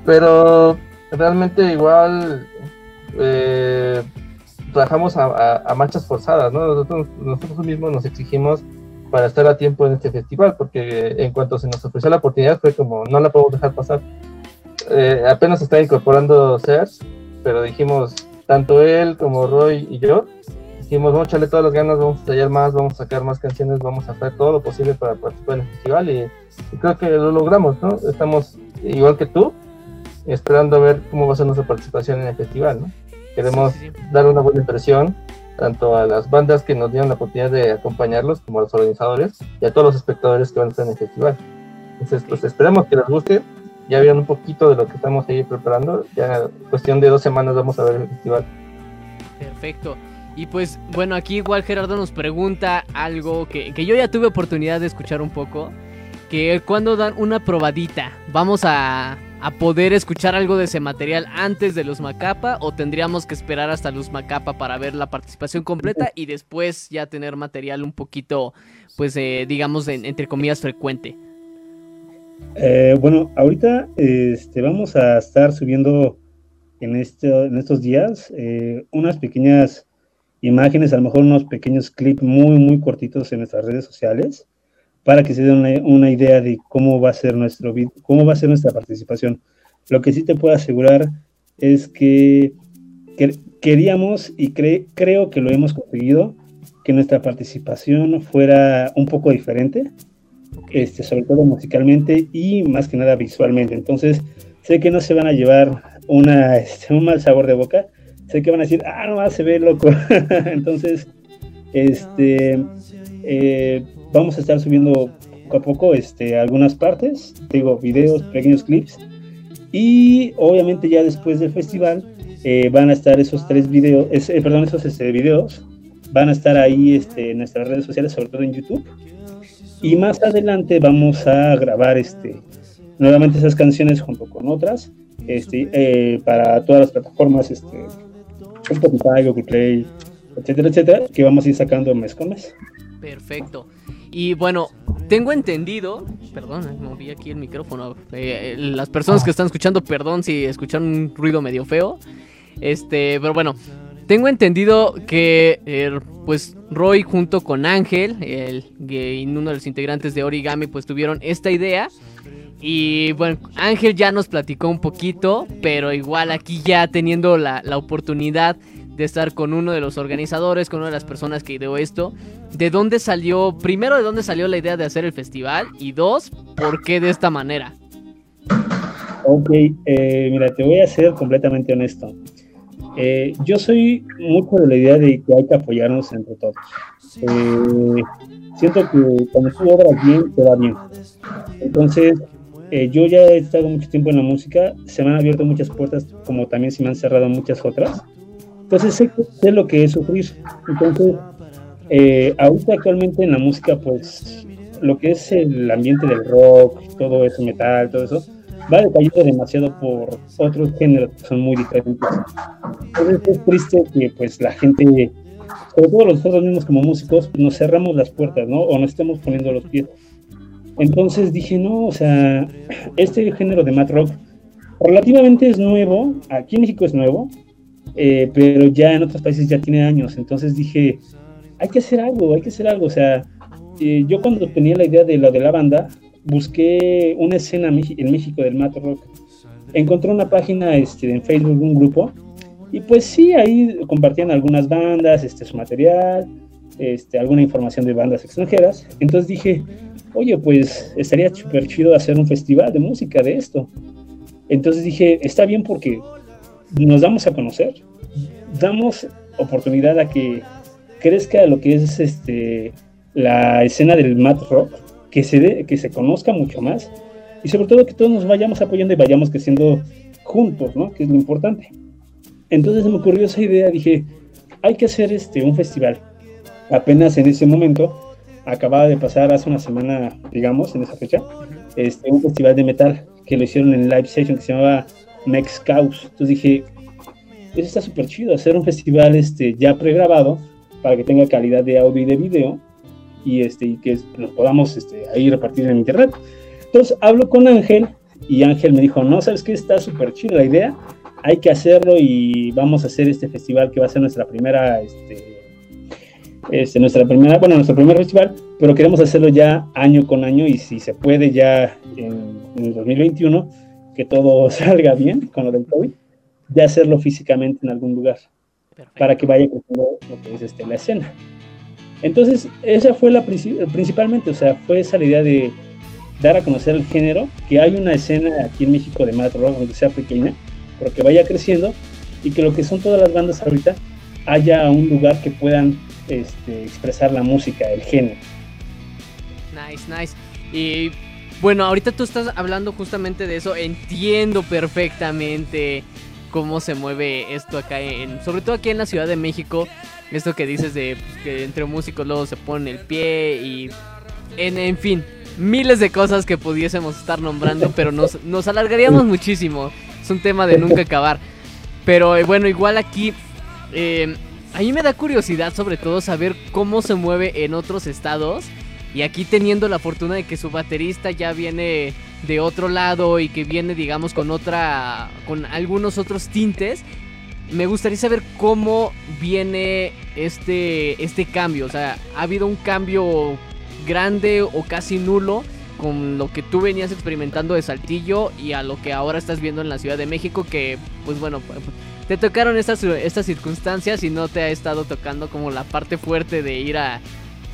S4: Pero realmente igual eh, trabajamos a, a, marchas forzadas, ¿no? Nosotros, nosotros mismos nos exigimos para estar a tiempo en este festival, porque en cuanto se nos ofreció la oportunidad fue como, no la podemos dejar pasar. eh, apenas está incorporando CERS, pero dijimos, tanto él como Roy y yo, dijimos, vamos a echarle todas las ganas, vamos a ensayar más, vamos a sacar más canciones, vamos a hacer todo lo posible para participar en el festival y, creo que lo logramos, ¿no? Estamos igual que tú, esperando a ver cómo va a ser nuestra participación en el festival, ¿no? Queremos dar una buena impresión tanto a las bandas que nos dieron la oportunidad de acompañarlos como a los organizadores y a todos los espectadores que van a estar en el festival. Entonces, pues esperemos que les guste. Ya vieron un poquito de lo que estamos ahí preparando. Ya cuestión de dos semanas vamos a ver el festival.
S1: Perfecto. Y pues bueno, aquí igual Gerardo nos pregunta algo que, que yo ya tuve oportunidad de escuchar un poco. Que cuando dan una probadita, vamos a, a poder escuchar algo de ese material antes de los Macapa o tendríamos que esperar hasta los Macapa para ver la participación completa y después ya tener material un poquito, pues eh, digamos, entre comillas, frecuente.
S2: Eh, bueno, ahorita este, vamos a estar subiendo en, este, en estos días eh, unas pequeñas imágenes, a lo mejor unos pequeños clips muy, muy cortitos en nuestras redes sociales para que se den una, idea de cómo va a ser nuestro cómo va a ser nuestra participación. Lo que sí te puedo asegurar es que, queríamos y creo que lo hemos conseguido que nuestra participación fuera un poco diferente, este, sobre todo musicalmente y más que nada visualmente. Entonces, sé que no se van a llevar una, este, un mal sabor de boca, sé que van a decir, ah, no, se ve loco. Entonces, este, eh, vamos a estar subiendo poco a poco este, algunas partes, digo, videos, pequeños clips. Y obviamente ya después del festival eh, van a estar esos tres videos, eh, perdón, esos este, videos van a estar ahí este, en nuestras redes sociales, sobre todo en YouTube. Y más adelante vamos a grabar este, nuevamente esas canciones junto con otras este, eh, para todas las plataformas, este, Spotify, Google Play, etcétera, etcétera, que vamos a ir sacando mes con mes.
S1: Perfecto. Y bueno, tengo entendido, perdón, moví aquí el micrófono. Eh, las personas que están escuchando, perdón si escuchan un ruido medio feo. Este, pero bueno, tengo entendido que eh, pues Roy junto con Ángel, el, uno de los integrantes de Origami, pues tuvieron esta idea. Y bueno, Ángel ya nos platicó un poquito, pero igual aquí ya teniendo la, la oportunidad de estar con uno de los organizadores, con una de las personas que ideó esto. ¿De dónde salió, primero, de dónde salió la idea de hacer el festival? Y dos, ¿por qué de esta manera?
S2: Ok, eh, mira, te voy a ser completamente honesto. Eh, yo soy mucho de la idea de que hay que apoyarnos entre todos. Eh, siento que cuando tú obras bien, te va bien. Entonces, yo ya he estado mucho tiempo en la música, se me han abierto muchas puertas, como también se me han cerrado muchas otras. Entonces sé, sé lo que es sufrir. Entonces, eh, ahorita actualmente en la música, pues lo que es el ambiente del rock, todo eso, metal, todo eso, va decayendo demasiado por otros géneros que son muy diferentes. Entonces es triste que pues la gente, sobre todo nosotros mismos como músicos, nos cerramos las puertas, ¿no? O nos estemos poniendo los pies. Entonces dije, no, o sea, este género de mat rock relativamente es nuevo, aquí en México es nuevo, eh, pero ya en otros países ya tiene años. Entonces dije, hay que hacer algo, hay que hacer algo. O sea, eh, yo cuando tenía la idea de lo de la banda, busqué una escena en México del mat rock. Encontré una página este, en Facebook, un grupo, y pues sí, ahí compartían algunas bandas, este, su material, este, alguna información de bandas extranjeras. Entonces dije, oye, pues estaría súper chido hacer un festival de música de esto. Entonces dije, está bien porque nos damos a conocer, damos oportunidad a que crezca lo que es este la escena del mat rock, que se, que se conozca mucho más y sobre todo que todos nos vayamos apoyando y vayamos creciendo juntos, ¿no? Que es lo importante. Entonces me ocurrió esa idea, dije, hay que hacer este un festival. Apenas en ese momento acababa de pasar hace una semana, digamos, en esa fecha, este un festival de metal que lo hicieron en live session que se llamaba Mex Caos. Entonces dije, eso está súper chido, hacer un festival este, ya pregrabado para que tenga calidad de audio y de video y, este, y que nos podamos este, ahí repartir en internet. Entonces hablo con Ángel y Ángel me dijo, no, sabes que está súper chido la idea, hay que hacerlo y vamos a hacer este festival que va a ser nuestra primera, este, este, nuestra primera, bueno, nuestro primer festival, pero queremos hacerlo ya año con año y si se puede ya en, en el 2021 que todo salga bien con lo del COVID, de hacerlo físicamente en algún lugar, para que vaya creciendo lo que es este, la escena. Entonces, esa fue la principalmente, o sea, fue esa la idea de dar a conocer el género, que hay una escena aquí en México de Mad Rock, aunque sea pequeña, pero que vaya creciendo y que lo que son todas las bandas ahorita haya un lugar que puedan este, expresar la música, el género.
S1: Nice, nice. Y bueno, ahorita tú estás hablando justamente de eso, entiendo perfectamente cómo se mueve esto acá en, sobre todo aquí en la Ciudad de México, esto que dices de pues, que entre músicos luego se pone el pie y en, en fin, miles de cosas que pudiésemos estar nombrando, pero nos, nos alargaríamos muchísimo. Es un tema de nunca acabar. Pero eh, bueno, igual aquí eh, a mí me da curiosidad sobre todo saber cómo se mueve en otros estados. Y aquí teniendo la fortuna de que su baterista ya viene de otro lado y que viene digamos con otra, con algunos otros tintes. Me gustaría saber cómo viene este, este cambio. O sea, ¿ha habido un cambio grande o casi nulo con lo que tú venías experimentando de Saltillo y a lo que ahora estás viendo en la Ciudad de México? Que, pues bueno, te tocaron estas, estas circunstancias y no te ha estado tocando como la parte fuerte de ir a,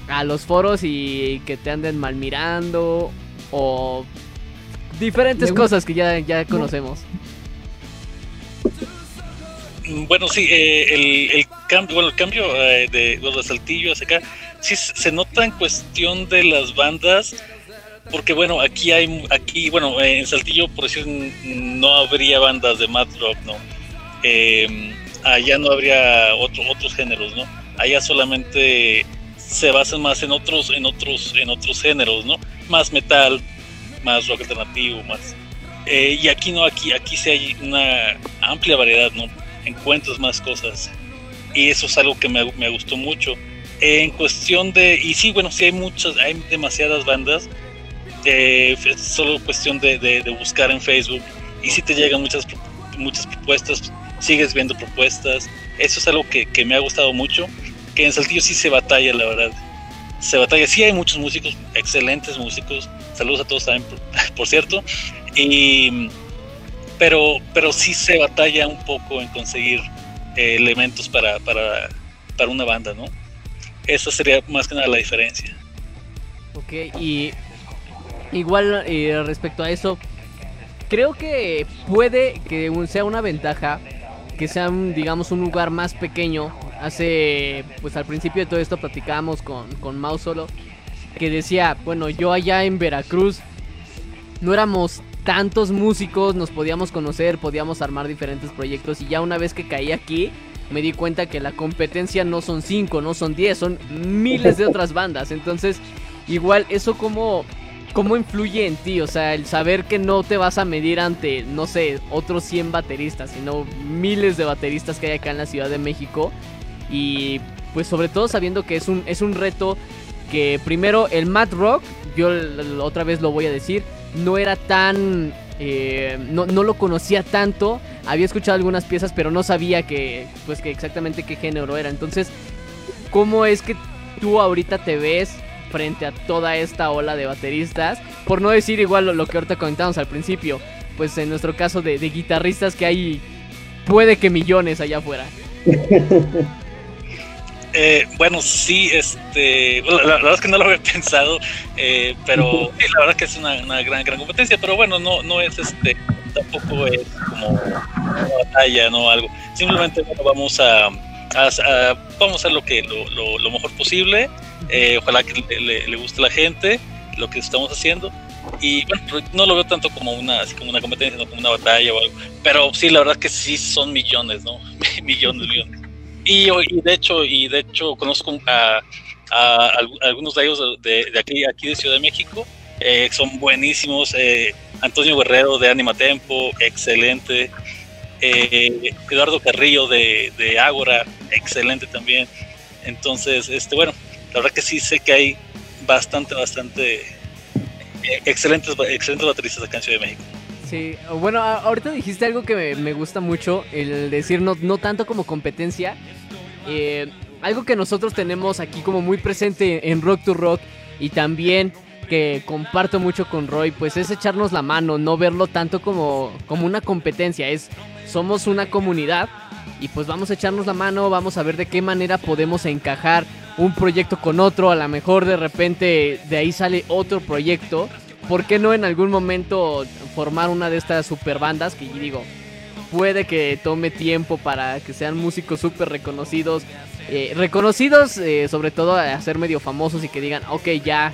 S1: a los foros y que te anden mal mirando o diferentes cosas que ya, ya conocemos.
S3: Bueno, sí, eh, el, cambio, bueno, el cambio eh, de, de Saltillo hacia acá, sí se nota en cuestión de las bandas, porque bueno, aquí hay, aquí, bueno, en Saltillo, por decir, no habría bandas de mad rock, ¿no? eh, allá no habría otro, otros géneros, ¿no? Allá solamente se basan más en otros, en otros, en otros géneros, ¿no? Más metal, más rock alternativo, más. Eh, y aquí no, aquí, aquí sí hay una amplia variedad, ¿no? Encuentras más cosas. Y eso es algo que me, me gustó mucho. en cuestión de, y sí, bueno, sí hay muchas, hay demasiadas bandas. Eh, es solo cuestión de, de, de, buscar en Facebook y sí te llegan muchas, muchas propuestas sigues viendo propuestas. Eso es algo que, me ha gustado mucho, que en Saltillo sí se batalla, la verdad. Se batalla, sí hay muchos músicos, excelentes músicos. Saludos a todos también, por, cierto. Y, pero, pero sí se batalla un poco en conseguir eh, elementos para, para, para una banda, ¿no? Esa sería más que nada la diferencia.
S1: Ok, y igual eh, respecto a eso, creo que puede que sea una ventaja que sea, digamos, un lugar más pequeño. Hace, pues al principio de todo esto platicábamos con, con Solo, que decía, bueno, yo allá en Veracruz no éramos tantos músicos, nos podíamos conocer, podíamos armar diferentes proyectos y ya una vez que caí aquí, me di cuenta que la competencia no son 5, no son 10, son miles de otras bandas. Entonces, igual eso como ¿Cómo influye en ti? O sea, el saber que no te vas a medir ante, no sé, otros 100 bateristas, sino miles de bateristas que hay acá en la Ciudad de México. Y pues sobre todo sabiendo que es un, es un reto que primero el Mad Rock, yo otra vez lo voy a decir, no era tan... Eh, no, no, lo conocía tanto, había escuchado algunas piezas, pero no sabía que, pues que exactamente qué género era. Entonces, ¿cómo es que tú ahorita te ves frente a toda esta ola de bateristas. Por no decir igual lo, que ahorita comentamos al principio, pues en nuestro caso de, guitarristas que hay, puede que millones allá afuera.
S3: Eh, bueno, sí, este, la, verdad es que no lo había pensado, eh, pero la verdad que es una, gran, gran competencia, pero bueno, no, no es este, tampoco es como una batalla, no algo. Simplemente vamos a, vamos a hacer lo que lo, lo mejor posible eh, ojalá que le, guste a la gente lo que estamos haciendo. Y bueno, no lo veo tanto como una, así como una competencia, no como una batalla o algo. Pero sí, la verdad que sí son millones, ¿no? millones, millones. Y, y, de hecho, y de hecho conozco a, algunos de ellos de, aquí, aquí de Ciudad de México. Eh, son buenísimos. Eh, Antonio Guerrero de Anima Tempo, excelente. Eduardo Carrillo de, de Ágora, excelente también. Entonces, este, bueno, la verdad que sí sé que hay bastante, bastante eh, excelentes, excelentes bateristas acá en Ciudad de México.
S1: Sí, bueno, ahorita dijiste algo que me, gusta mucho, el decir no, no tanto como competencia. Eh, algo que nosotros tenemos aquí como muy presente en Rock to Rock y también que comparto mucho con Roy, pues es echarnos la mano, no verlo tanto como, como una competencia, es somos una comunidad y pues vamos a echarnos la mano, vamos a ver de qué manera podemos encajar un proyecto con otro, a lo mejor de repente de ahí sale otro proyecto, ¿por qué no en algún momento formar una de estas super bandas que digo, puede que tome tiempo para que sean músicos súper reconocidos, eh, reconocidos eh, sobre todo a ser medio famosos y que digan, ok, ya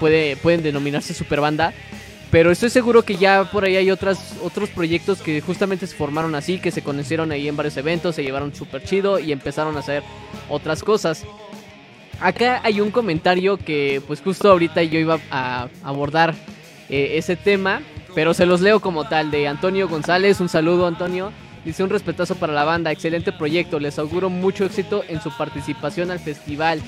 S1: puede, pueden denominarse super banda. Pero estoy seguro que ya por ahí hay otras, otros proyectos que justamente se formaron así, que se conocieron ahí en varios eventos, se llevaron súper chido y empezaron a hacer otras cosas. Acá hay un comentario que pues justo ahorita yo iba a abordar eh, ese tema, pero se los leo como tal, de Antonio González, un saludo Antonio. Dice un respetazo para la banda, excelente proyecto, les auguro mucho éxito en su participación al festival.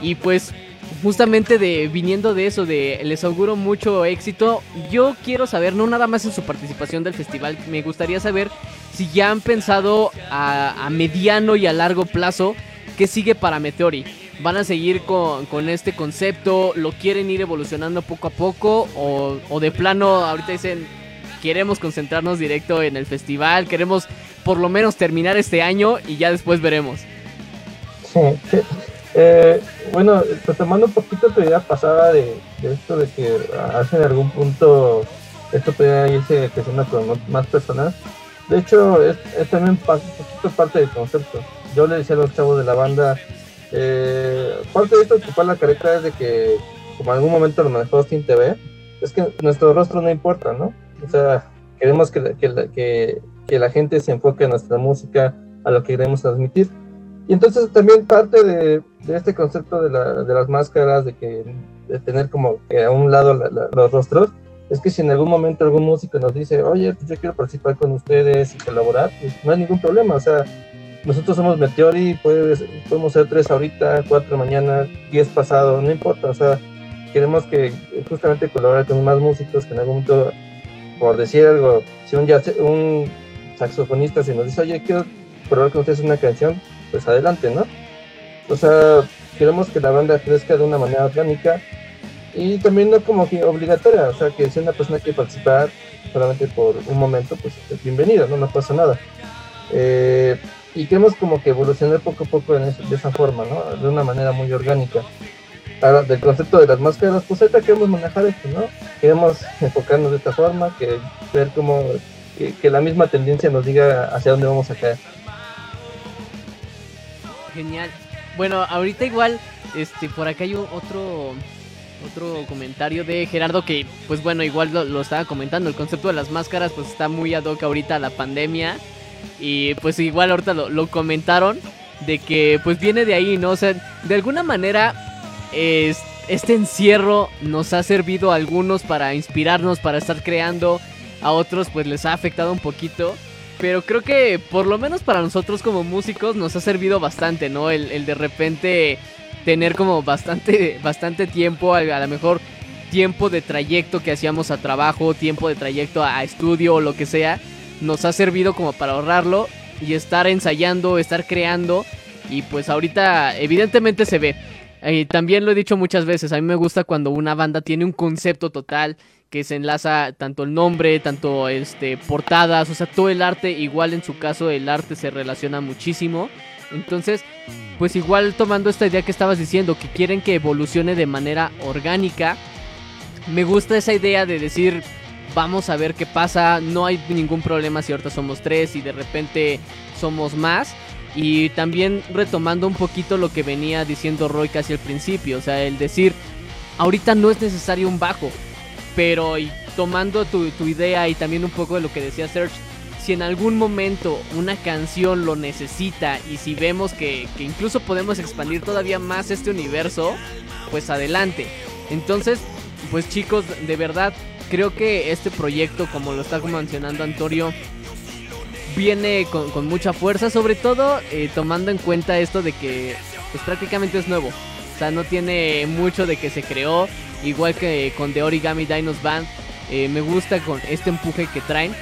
S1: Y pues justamente de viniendo de eso, de les auguro mucho éxito, yo quiero saber, no nada más en su participación del festival, me gustaría saber si ya han pensado a, a mediano y a largo plazo qué sigue para Meteori. ¿Van a seguir con, este concepto? ¿Lo quieren ir evolucionando poco a poco? ¿O, ¿O, de plano ahorita dicen, queremos concentrarnos directo en el festival? ¿Queremos por lo menos terminar este año y ya después veremos?
S4: Sí, eh, bueno, tomando un poquito tu idea pasada de, esto de que hace algún punto esto puede irse creciendo con más personas. De hecho, es, también un poquito parte del concepto. Yo le decía a los chavos de la banda, eh, parte de esto ocupar la careta es de que, como en algún momento lo manejó Steam TV, es que nuestro rostro no importa, ¿no? O sea, queremos que, que, que, la gente se enfoque en nuestra música, a lo que queremos transmitir. Y entonces también parte de, de este concepto de, la, de, las máscaras, de que de tener como a un lado los rostros, es que si en algún momento algún músico nos dice, oye, pues yo quiero participar con ustedes y colaborar, pues no hay ningún problema, o sea, nosotros somos Meteori, podemos ser tres ahorita, cuatro mañana, diez pasado, no importa, o sea, queremos que justamente colaborar con más músicos que en algún momento, por decir algo, si un, un saxofonista se nos dice, oye, quiero probar con ustedes una canción, pues adelante, ¿no? O sea, queremos que la banda crezca de una manera orgánica y también no como que obligatoria, o sea, que si una persona quiere participar solamente por un momento, pues bienvenido, no, no pasa nada. Eh, y queremos como que evolucionar poco a poco de esa forma, ¿no? De una manera muy orgánica. Ahora, del concepto de las máscaras, pues ahorita queremos manejar esto, ¿no? Queremos enfocarnos de esta forma, que ver cómo, que, la misma tendencia nos diga hacia dónde vamos a caer.
S1: Genial. Bueno, ahorita igual, este, por acá hay otro, otro comentario de Gerardo que, pues bueno, igual lo, lo, estaba comentando, el concepto de las máscaras pues está muy ad hoc ahorita a la pandemia y pues igual ahorita lo, comentaron de que pues viene de ahí, ¿no? O sea, de alguna manera este encierro nos ha servido a algunos para inspirarnos, para estar creando, a otros pues les ha afectado un poquito. Pero creo que por lo menos para nosotros como músicos nos ha servido bastante, ¿no? El, de repente tener como bastante, bastante tiempo, a, a lo mejor tiempo de trayecto que hacíamos a trabajo, tiempo de trayecto a estudio o lo que sea nos ha servido como para ahorrarlo y estar ensayando, estar creando. Y pues ahorita evidentemente se ve. Eh, también lo he dicho muchas veces, a mí me gusta cuando una banda tiene un concepto total que se enlaza tanto el nombre, tanto este portadas, o sea, todo el arte, igual en su caso el arte se relaciona muchísimo. Entonces, pues igual tomando esta idea que estabas diciendo, que quieren que evolucione de manera orgánica, me gusta esa idea de decir, vamos a ver qué pasa, no hay ningún problema si ahorita somos tres y de repente somos más. Y también retomando un poquito lo que venía diciendo Roy casi al principio, o sea, el decir, ahorita no es necesario un bajo, pero y tomando tu, idea y también un poco de lo que decía Serge, si en algún momento una canción lo necesita y si vemos que, que incluso podemos expandir todavía más este universo, pues adelante. Entonces, pues chicos, de verdad, creo que este proyecto, como lo está mencionando Antonio, viene con, mucha fuerza, sobre todo eh, tomando en cuenta esto de que pues, prácticamente es nuevo. O sea, no tiene mucho de que se creó, igual que con The Origami Dinos Band. Eh, me gusta con este empuje que traen,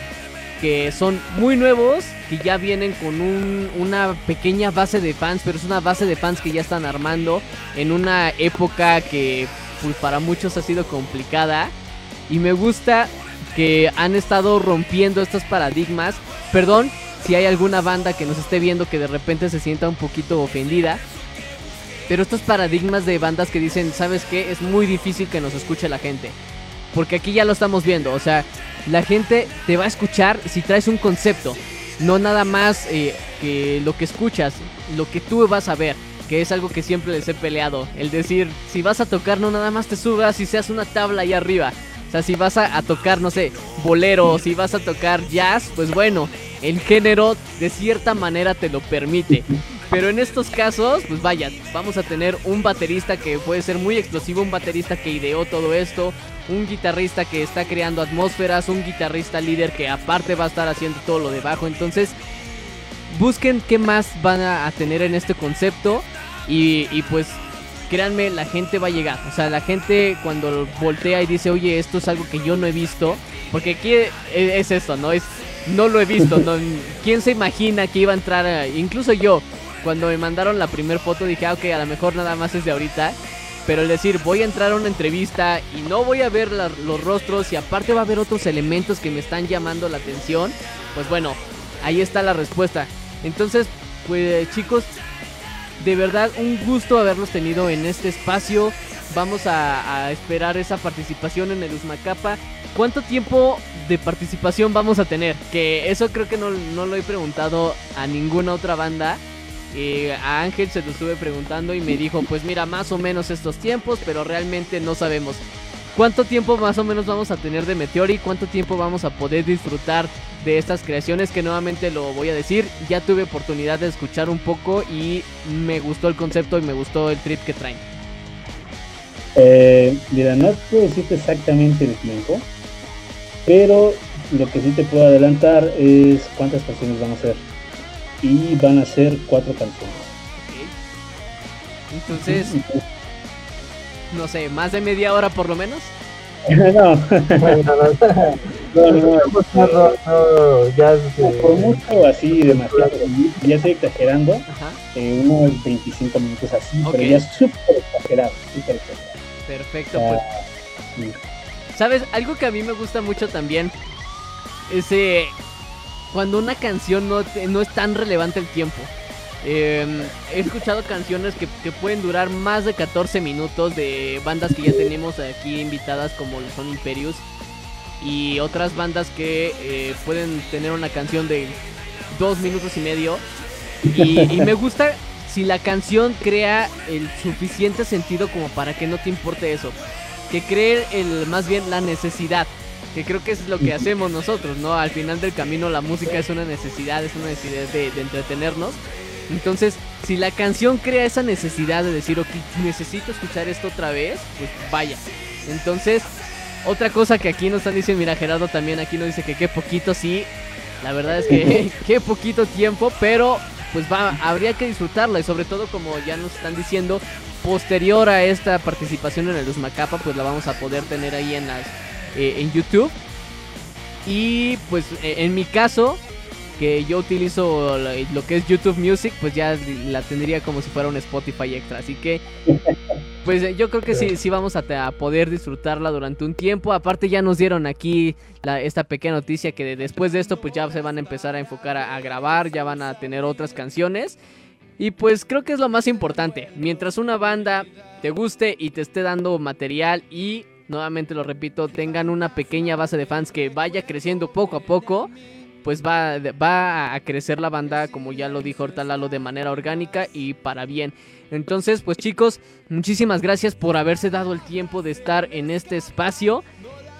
S1: que son muy nuevos, que ya vienen con una pequeña base de fans, pero es una base de fans que ya están armando en una época que pues para muchos ha sido complicada. Y me gusta que han estado rompiendo estos paradigmas. Perdón si hay alguna banda que nos esté viendo que de repente se sienta un poquito ofendida. Pero estos paradigmas de bandas que dicen, ¿sabes qué? Es muy difícil que nos escuche la gente. Porque aquí ya lo estamos viendo. O sea, la gente te va a escuchar si traes un concepto. No nada más eh, que lo que escuchas, lo que tú vas a ver. Que es algo que siempre les he peleado. El decir, si vas a tocar, no nada más te subas y seas una tabla ahí arriba. Sea, si vas a, tocar, no sé, bolero, si vas a tocar jazz, pues bueno, el género de cierta manera te lo permite. Pero en estos casos, pues vaya, vamos a tener un baterista que puede ser muy explosivo, un baterista que ideó todo esto, un guitarrista que está creando atmósferas, un guitarrista líder que aparte va a estar haciendo todo lo de bajo. Entonces, busquen qué más van a, tener en este concepto y, y pues créanme, la gente va a llegar. O sea, la gente cuando voltea y dice, oye, esto es algo que yo no he visto. Porque aquí es, esto, ¿no? Es, no lo he visto. ¿no? ¿Quién se imagina que iba a entrar? incluso yo, cuando me mandaron la primera foto, dije, ah, ok, a lo mejor nada más es de ahorita. Pero el decir, voy a entrar a una entrevista y no voy a ver los rostros y aparte va a haber otros elementos que me están llamando la atención, pues bueno, ahí está la respuesta. Entonces, pues chicos, de verdad un gusto haberlos tenido en este espacio. Vamos a, esperar esa participación en el Usmacapa. ¿Cuánto tiempo de participación vamos a tener? Que eso creo que no, no lo he preguntado a ninguna otra banda. Eh, a Ángel se lo estuve preguntando y me dijo, pues mira, más o menos estos tiempos, pero realmente no sabemos. ¿Cuánto tiempo más o menos vamos a tener de Meteori? ¿Cuánto tiempo vamos a poder disfrutar de estas creaciones? Que nuevamente lo voy a decir, ya tuve oportunidad de escuchar un poco y me gustó el concepto y me gustó el trip que traen.
S2: Eh, mira, no puedo decirte exactamente el tiempo, pero lo que sí te puedo adelantar es cuántas canciones vamos a hacer y van a ser cuatro canciones.
S1: Entonces, no sé, más de media hora por lo menos.
S2: no. no, no, ya por mucho así demasiado, ya estoy exagerando, eh, unos 25 minutos así, pero ya súper exagerado, súper exagerado.
S1: Perfecto, pues. ¿Sabes? Algo que a mí me gusta mucho también es eh, cuando una canción no, no es tan relevante el tiempo. Em, he escuchado canciones que, pueden durar más de 14 minutos de bandas que ya tenemos aquí invitadas como son Imperius y otras bandas que eh, pueden tener una canción de dos minutos y medio y, me gusta si la canción crea el suficiente sentido como para que no te importe eso que cree el más bien la necesidad que creo que es lo que hacemos nosotros, ¿no? Al final del camino la música es una necesidad, es una necesidad de, entretenernos. Entonces, si la canción crea esa necesidad de decir, ok, necesito escuchar esto otra vez, pues vaya. Entonces, otra cosa que aquí nos están diciendo, mira, Gerardo también aquí nos dice que qué poquito, sí. La verdad es que qué poquito tiempo, pero pues va, habría que disfrutarla y sobre todo como ya nos están diciendo, posterior a esta participación en el Usmacapa, pues la vamos a poder tener ahí en las eh, en YouTube. Y pues eh, en mi caso, que yo utilizo lo que es YouTube Music, pues ya la tendría como si fuera un Spotify extra. Así que, pues eh, yo creo que sí, sí vamos a, poder disfrutarla durante un tiempo. Aparte ya nos dieron aquí esta pequeña noticia que después de esto, pues ya se van a empezar a enfocar a, a grabar, ya van a tener otras canciones. Y pues creo que es lo más importante. Mientras una banda te guste y te esté dando material y nuevamente lo repito, tengan una pequeña base de fans que vaya creciendo poco a poco, pues va, va a crecer la banda, como ya lo dijo Hortalalo, de manera orgánica y para bien. Entonces, pues chicos, muchísimas gracias por haberse dado el tiempo de estar en este espacio.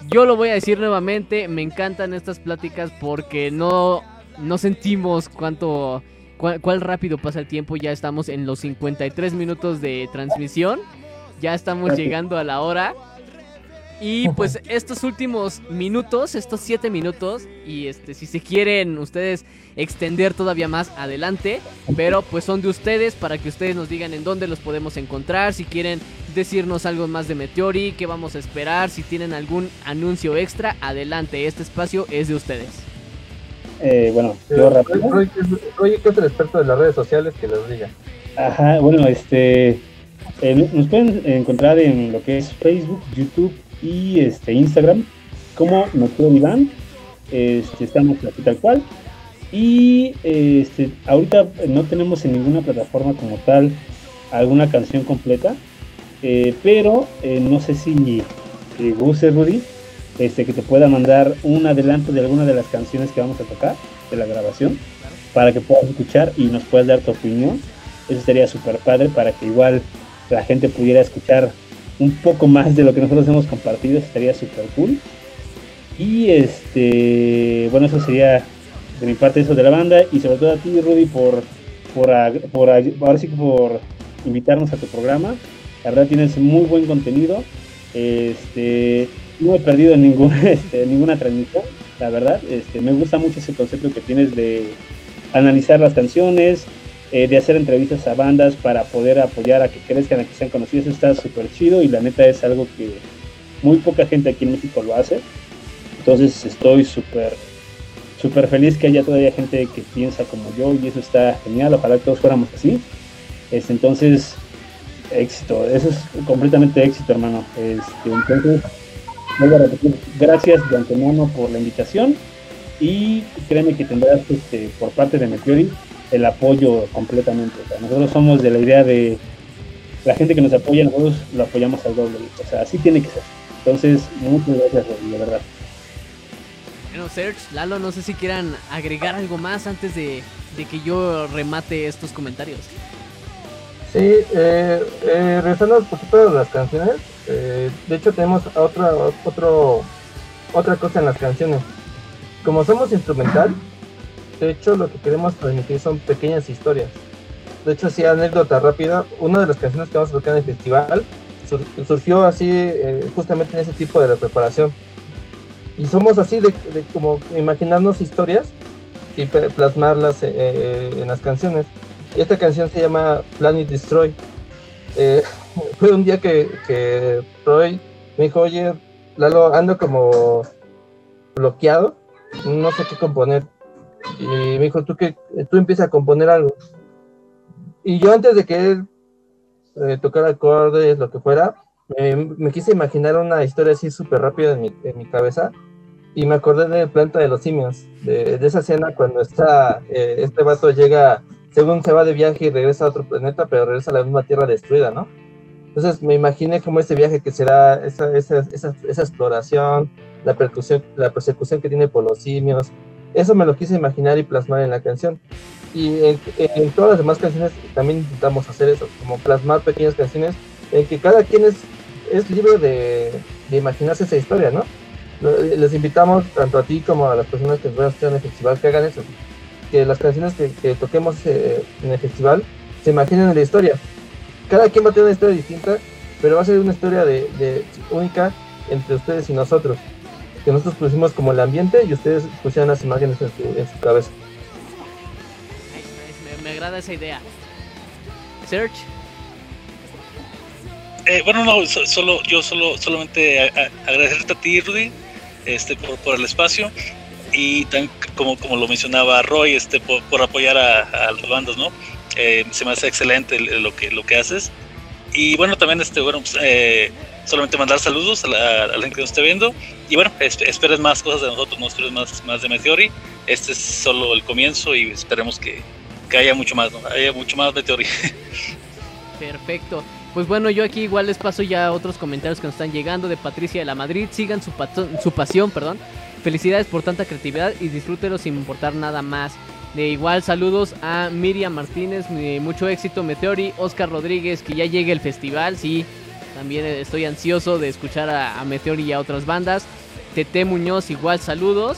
S1: Yo lo voy a decir nuevamente, me encantan estas pláticas porque no, no sentimos cuánto, cuál rápido pasa el tiempo. Ya estamos en los 53 minutos de transmisión. Ya estamos llegando a la hora. Y pues estos últimos minutos, estos siete minutos, y este, si se quieren ustedes extender todavía más adelante, pero pues son de ustedes para que ustedes nos digan en dónde los podemos encontrar, si quieren decirnos algo más de Meteori, qué vamos a esperar, si tienen algún anuncio extra, adelante, este espacio es de ustedes.
S2: Eh, bueno, yo
S4: Oye, ¿qué es el experto de las redes sociales que los diga?
S2: Ajá, bueno, este Eh, nos pueden encontrar en lo que es Facebook, YouTube y este Instagram como Nocturne Iván. Este, estamos aquí tal cual. Y este, ahorita no tenemos en ninguna plataforma como tal alguna canción completa. Eh, pero eh, no sé si guste Rudy este, que te pueda mandar un adelanto de alguna de las canciones que vamos a tocar de la grabación para que puedas escuchar y nos puedas dar tu opinión. Eso sería súper padre para que igual la gente pudiera escuchar un poco más de lo que nosotros hemos compartido, estaría súper cool. Y este, bueno, eso sería de mi parte eso de la banda y sobre todo a ti, Rudy, por, por, por ahora sí por invitarnos a tu programa. La verdad tienes muy buen contenido. Este, no he perdido ningún, este, ninguna transmisión, la verdad. Este, me gusta mucho ese concepto que tienes de analizar las canciones, eh, de hacer entrevistas a bandas para poder apoyar a que crezcan, a que sean conocidos. Está súper chido y la neta es algo que muy poca gente aquí en México lo hace. Entonces estoy súper súper feliz que haya todavía gente que piensa como yo y eso está genial. Ojalá que todos fuéramos así. Este, entonces, éxito. Eso es completamente éxito, hermano. Este, entonces, vuelvo a repetir, gracias de antemano por la invitación y créeme que tendrás este, por parte de Meteori el apoyo completamente. nosotros somos de la idea de la gente que nos apoya, nosotros lo apoyamos al doble. O sea, así tiene que ser. Entonces, muchas gracias, de verdad.
S1: Bueno, Serge, Lalo, no sé si quieran agregar algo más antes de, que yo remate estos comentarios.
S4: Sí, eh, eh, regresando un poquito de las canciones, eh, de hecho tenemos otra, otro, otra cosa en las canciones. Como somos instrumental, de hecho lo que queremos transmitir son pequeñas historias. De hecho, así anécdota rápida, una de las canciones que vamos a tocar en el festival surgió así eh, justamente en ese tipo de preparación. Y somos así de, como imaginarnos historias y plasmarlas eh, eh, en las canciones. Y esta canción se llama Planet Destroy. fue un día que, que me dijo, oye, Lalo, ando como bloqueado no sé qué componer. Y me dijo, tú, que, tú empiezas a componer algo. Y yo antes de que él eh, tocara acordes, lo que fuera, me quise imaginar una historia así súper rápida en mi, en mi, cabeza. Y me acordé de Planta de los Simios, de, esa escena cuando está, eh, este vato llega, según se va de viaje y regresa a otro planeta, pero regresa a la misma tierra destruida, ¿no? Entonces me imaginé como ese viaje que será esa, esa, esa, esa exploración, la, percusión, la persecución que tiene por los simios. Eso me lo quise imaginar y plasmar en la canción. Y en, todas las demás canciones también intentamos hacer eso, como plasmar pequeñas canciones en que cada quien es, es libre de, de imaginarse esa historia, ¿no? Les invitamos tanto a ti como a las personas que nos en el festival que hagan eso. Que las canciones que, toquemos eh, en el festival se imaginen en la historia. Cada quien va a tener una historia distinta, pero va a ser una historia de, de única entre ustedes y nosotros que nosotros pusimos como el ambiente y ustedes pusieron las imágenes en su, cabeza.
S1: Me, agrada esa idea. Search.
S3: Eh, bueno, no, solo, yo solo, solamente agradecerte a ti, Rudy, este, por, el espacio y tan, como, como lo mencionaba Roy, este, por, apoyar a, los bandos, ¿no? Eh, se me hace excelente lo que, lo que haces. Y bueno, también, este, bueno, pues, eh, solamente mandar saludos a la, gente que nos esté viendo. Y bueno, esperes más cosas de nosotros, no esperes más, más de Meteori. Este es solo el comienzo y esperemos que, que haya mucho más, ¿no? haya mucho más Meteori.
S1: Perfecto. Pues bueno, yo aquí igual les paso ya otros comentarios que nos están llegando de Patricia de la Madrid. Sigan su, su pasión, perdón. Felicidades por tanta creatividad y disfrútenlo sin importar nada más. De igual saludos a Miriam Martínez, mucho éxito Meteori, Oscar Rodríguez, que ya llegue el festival, sí, también estoy ansioso de escuchar a, Meteor y a otras bandas. Tete Muñoz, igual saludos.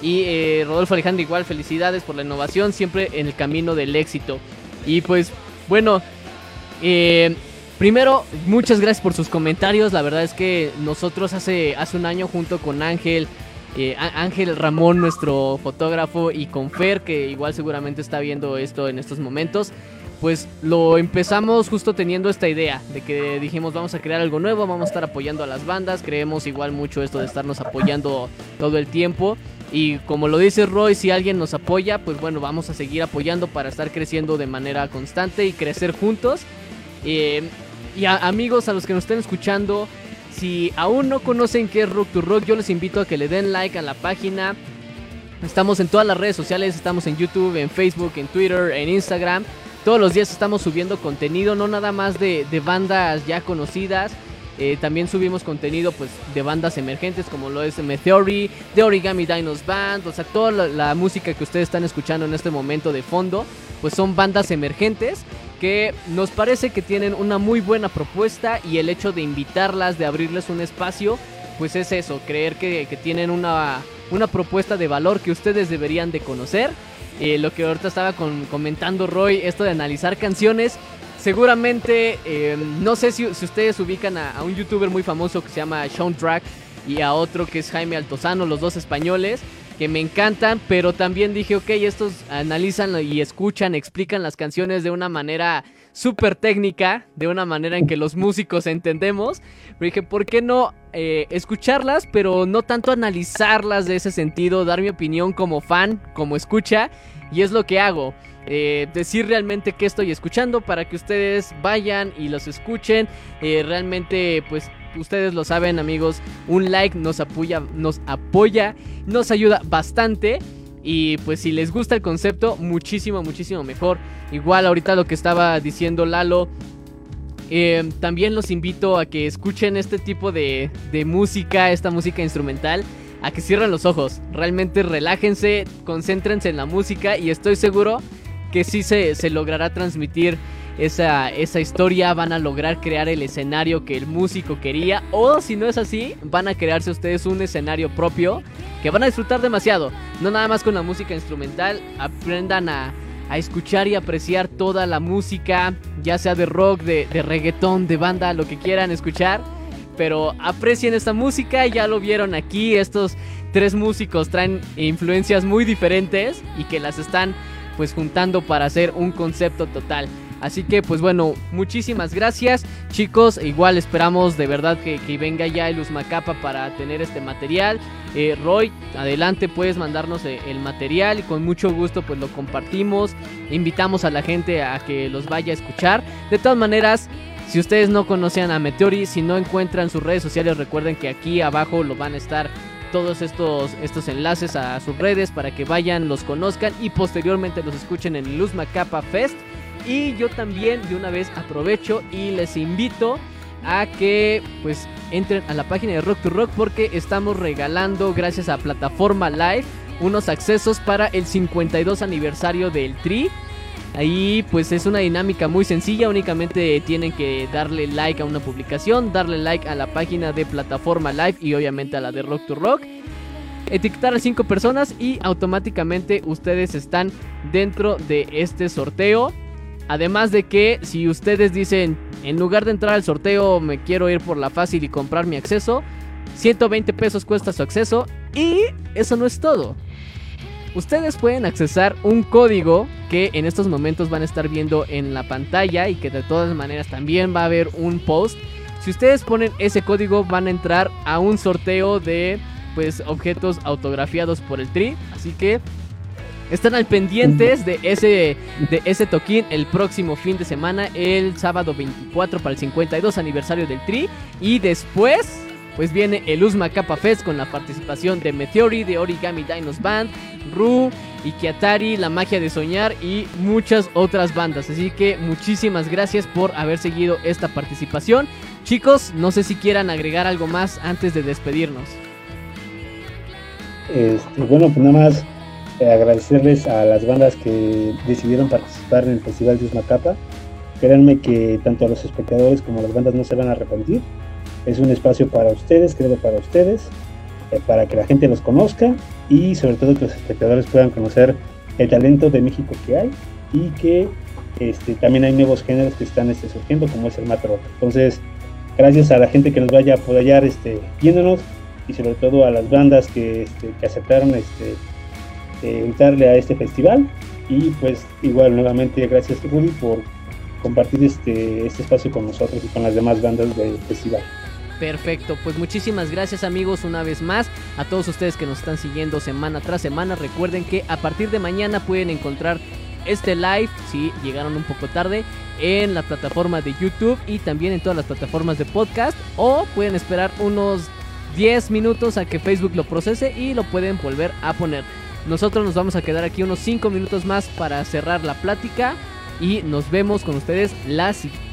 S1: Y eh, Rodolfo Alejandro, igual felicidades por la innovación, siempre en el camino del éxito. Y pues, bueno, eh, primero, muchas gracias por sus comentarios. La verdad es que nosotros hace, hace un año, junto con Ángel, eh, Ángel Ramón, nuestro fotógrafo, y con Fer, que igual seguramente está viendo esto en estos momentos, pues lo empezamos justo teniendo esta idea de que dijimos vamos a crear algo nuevo, vamos a estar apoyando a las bandas, creemos igual mucho esto de estarnos apoyando todo el tiempo y como lo dice Roy, si alguien nos apoya, pues bueno, vamos a seguir apoyando para estar creciendo de manera constante y crecer juntos. Eh, y amigos, a los que nos estén escuchando, si aún no conocen qué es Rock to Rock, yo les invito a que le den like a la página. Estamos en todas las redes sociales, estamos en YouTube, en Facebook, en Twitter, en Instagram. Todos los días estamos subiendo contenido, no nada más de, bandas ya conocidas. Eh, también subimos contenido pues de bandas emergentes como lo es Meteori, de Origami Dinos Band, o sea, toda la, música que ustedes están escuchando en este momento de fondo, pues son bandas emergentes que nos parece que tienen una muy buena propuesta y el hecho de invitarlas, de abrirles un espacio, pues es eso, creer que, tienen una, una propuesta de valor que ustedes deberían de conocer eh, lo que ahorita estaba comentando Roy, esto de analizar canciones. Seguramente, eh, no sé si, ustedes ubican a, un youtuber muy famoso que se llama Sean Track y a otro que es Jaime Altozano, los dos españoles, que me encantan, pero también dije, ok, estos analizan y escuchan, explican las canciones de una manera súper técnica, de una manera en que los músicos entendemos. Pero dije, ¿por qué no eh, escucharlas, pero no tanto analizarlas de ese sentido, dar mi opinión como fan, como escucha? Y es lo que hago. Eh, decir realmente qué estoy escuchando para que ustedes vayan y los escuchen. Eh, realmente, pues ustedes lo saben, amigos, un like nos apoya, nos apoya, nos ayuda bastante. Y pues si les gusta el concepto, muchísimo, muchísimo mejor. Igual ahorita lo que estaba diciendo Lalo, eh, también los invito a que escuchen este tipo de, de música, esta música instrumental, a que cierren los ojos. Realmente relájense, concéntrense en la música y estoy seguro que sí se, se logrará transmitir esa, esa, historia, van a lograr crear el escenario que el músico quería. O si no es así, van a crearse ustedes un escenario propio que van a disfrutar demasiado. No nada más con la música instrumental, aprendan a a escuchar y apreciar toda la música, ya sea de rock, de, de reggaetón, de banda, lo que quieran escuchar. Pero aprecien esta música, ya lo vieron aquí, estos tres músicos traen influencias muy diferentes y que las están pues juntando para hacer un concepto total. Así que pues bueno, muchísimas gracias chicos. Igual esperamos de verdad que, venga ya el Usmacapa para tener este material. Eh, Roy, adelante puedes mandarnos eh, el material y con mucho gusto pues lo compartimos. Invitamos a la gente a que los vaya a escuchar. De todas maneras, si ustedes no conocían a Meteori, si no encuentran sus redes sociales, recuerden que aquí abajo lo van a estar todos estos, estos enlaces a sus redes para que vayan, los conozcan y posteriormente los escuchen en Luz Fest. Y yo también de una vez aprovecho y les invito a que pues entren a la página de Rock to Rock porque estamos regalando gracias a Plataforma Live unos accesos para el 52 aniversario del Tri. Ahí pues es una dinámica muy sencilla, únicamente tienen que darle like a una publicación, darle like a la página de Plataforma Live y obviamente a la de Rock to Rock etiquetar a 5 personas y automáticamente ustedes están dentro de este sorteo. Además de que si ustedes dicen, en lugar de entrar al sorteo, me quiero ir por la fácil y comprar mi acceso, 120 pesos cuesta su acceso y eso no es todo. Ustedes pueden accesar un código que en estos momentos van a estar viendo en la pantalla y que de todas maneras también va a haber un post. Si ustedes ponen ese código van a entrar a un sorteo de pues objetos autografiados por el Tri, así que están al pendientes de ese, de ese toquín el próximo fin de semana, el sábado 24 para el 52 aniversario del Tri. Y después, pues viene el Uzma Kappa Fest con la participación de Meteori, de Origami Dinos Band, Ru, Ikiatari, La Magia de Soñar y muchas otras bandas. Así que muchísimas gracias por haber seguido esta participación. Chicos, no sé si quieran agregar algo más antes de despedirnos.
S2: Este, bueno, pues nada más eh, agradecerles a las bandas que decidieron participar en el Festival de Usmacapa. Créanme que tanto los espectadores como las bandas no se van a arrepentir. Es un espacio para ustedes, creo para ustedes, eh, para que la gente los conozca y sobre todo que los espectadores puedan conocer el talento de México que hay y que este, también hay nuevos géneros que están este, surgiendo como es el matro. Entonces, gracias a la gente que nos vaya a apoyar este, viéndonos y sobre todo a las bandas que, que aceptaron este, entrarle a este festival. Y pues igual nuevamente gracias Rudy por compartir este, este espacio con nosotros y con las demás bandas del festival.
S1: Perfecto, pues muchísimas gracias amigos una vez más a todos ustedes que nos están siguiendo semana tras semana. Recuerden que a partir de mañana pueden encontrar este live, si llegaron un poco tarde, en la plataforma de YouTube y también en todas las plataformas de podcast. O pueden esperar unos 10 minutos a que Facebook lo procese y lo pueden volver a poner. Nosotros nos vamos a quedar aquí unos 5 minutos más para cerrar la plática y nos vemos con ustedes la siguiente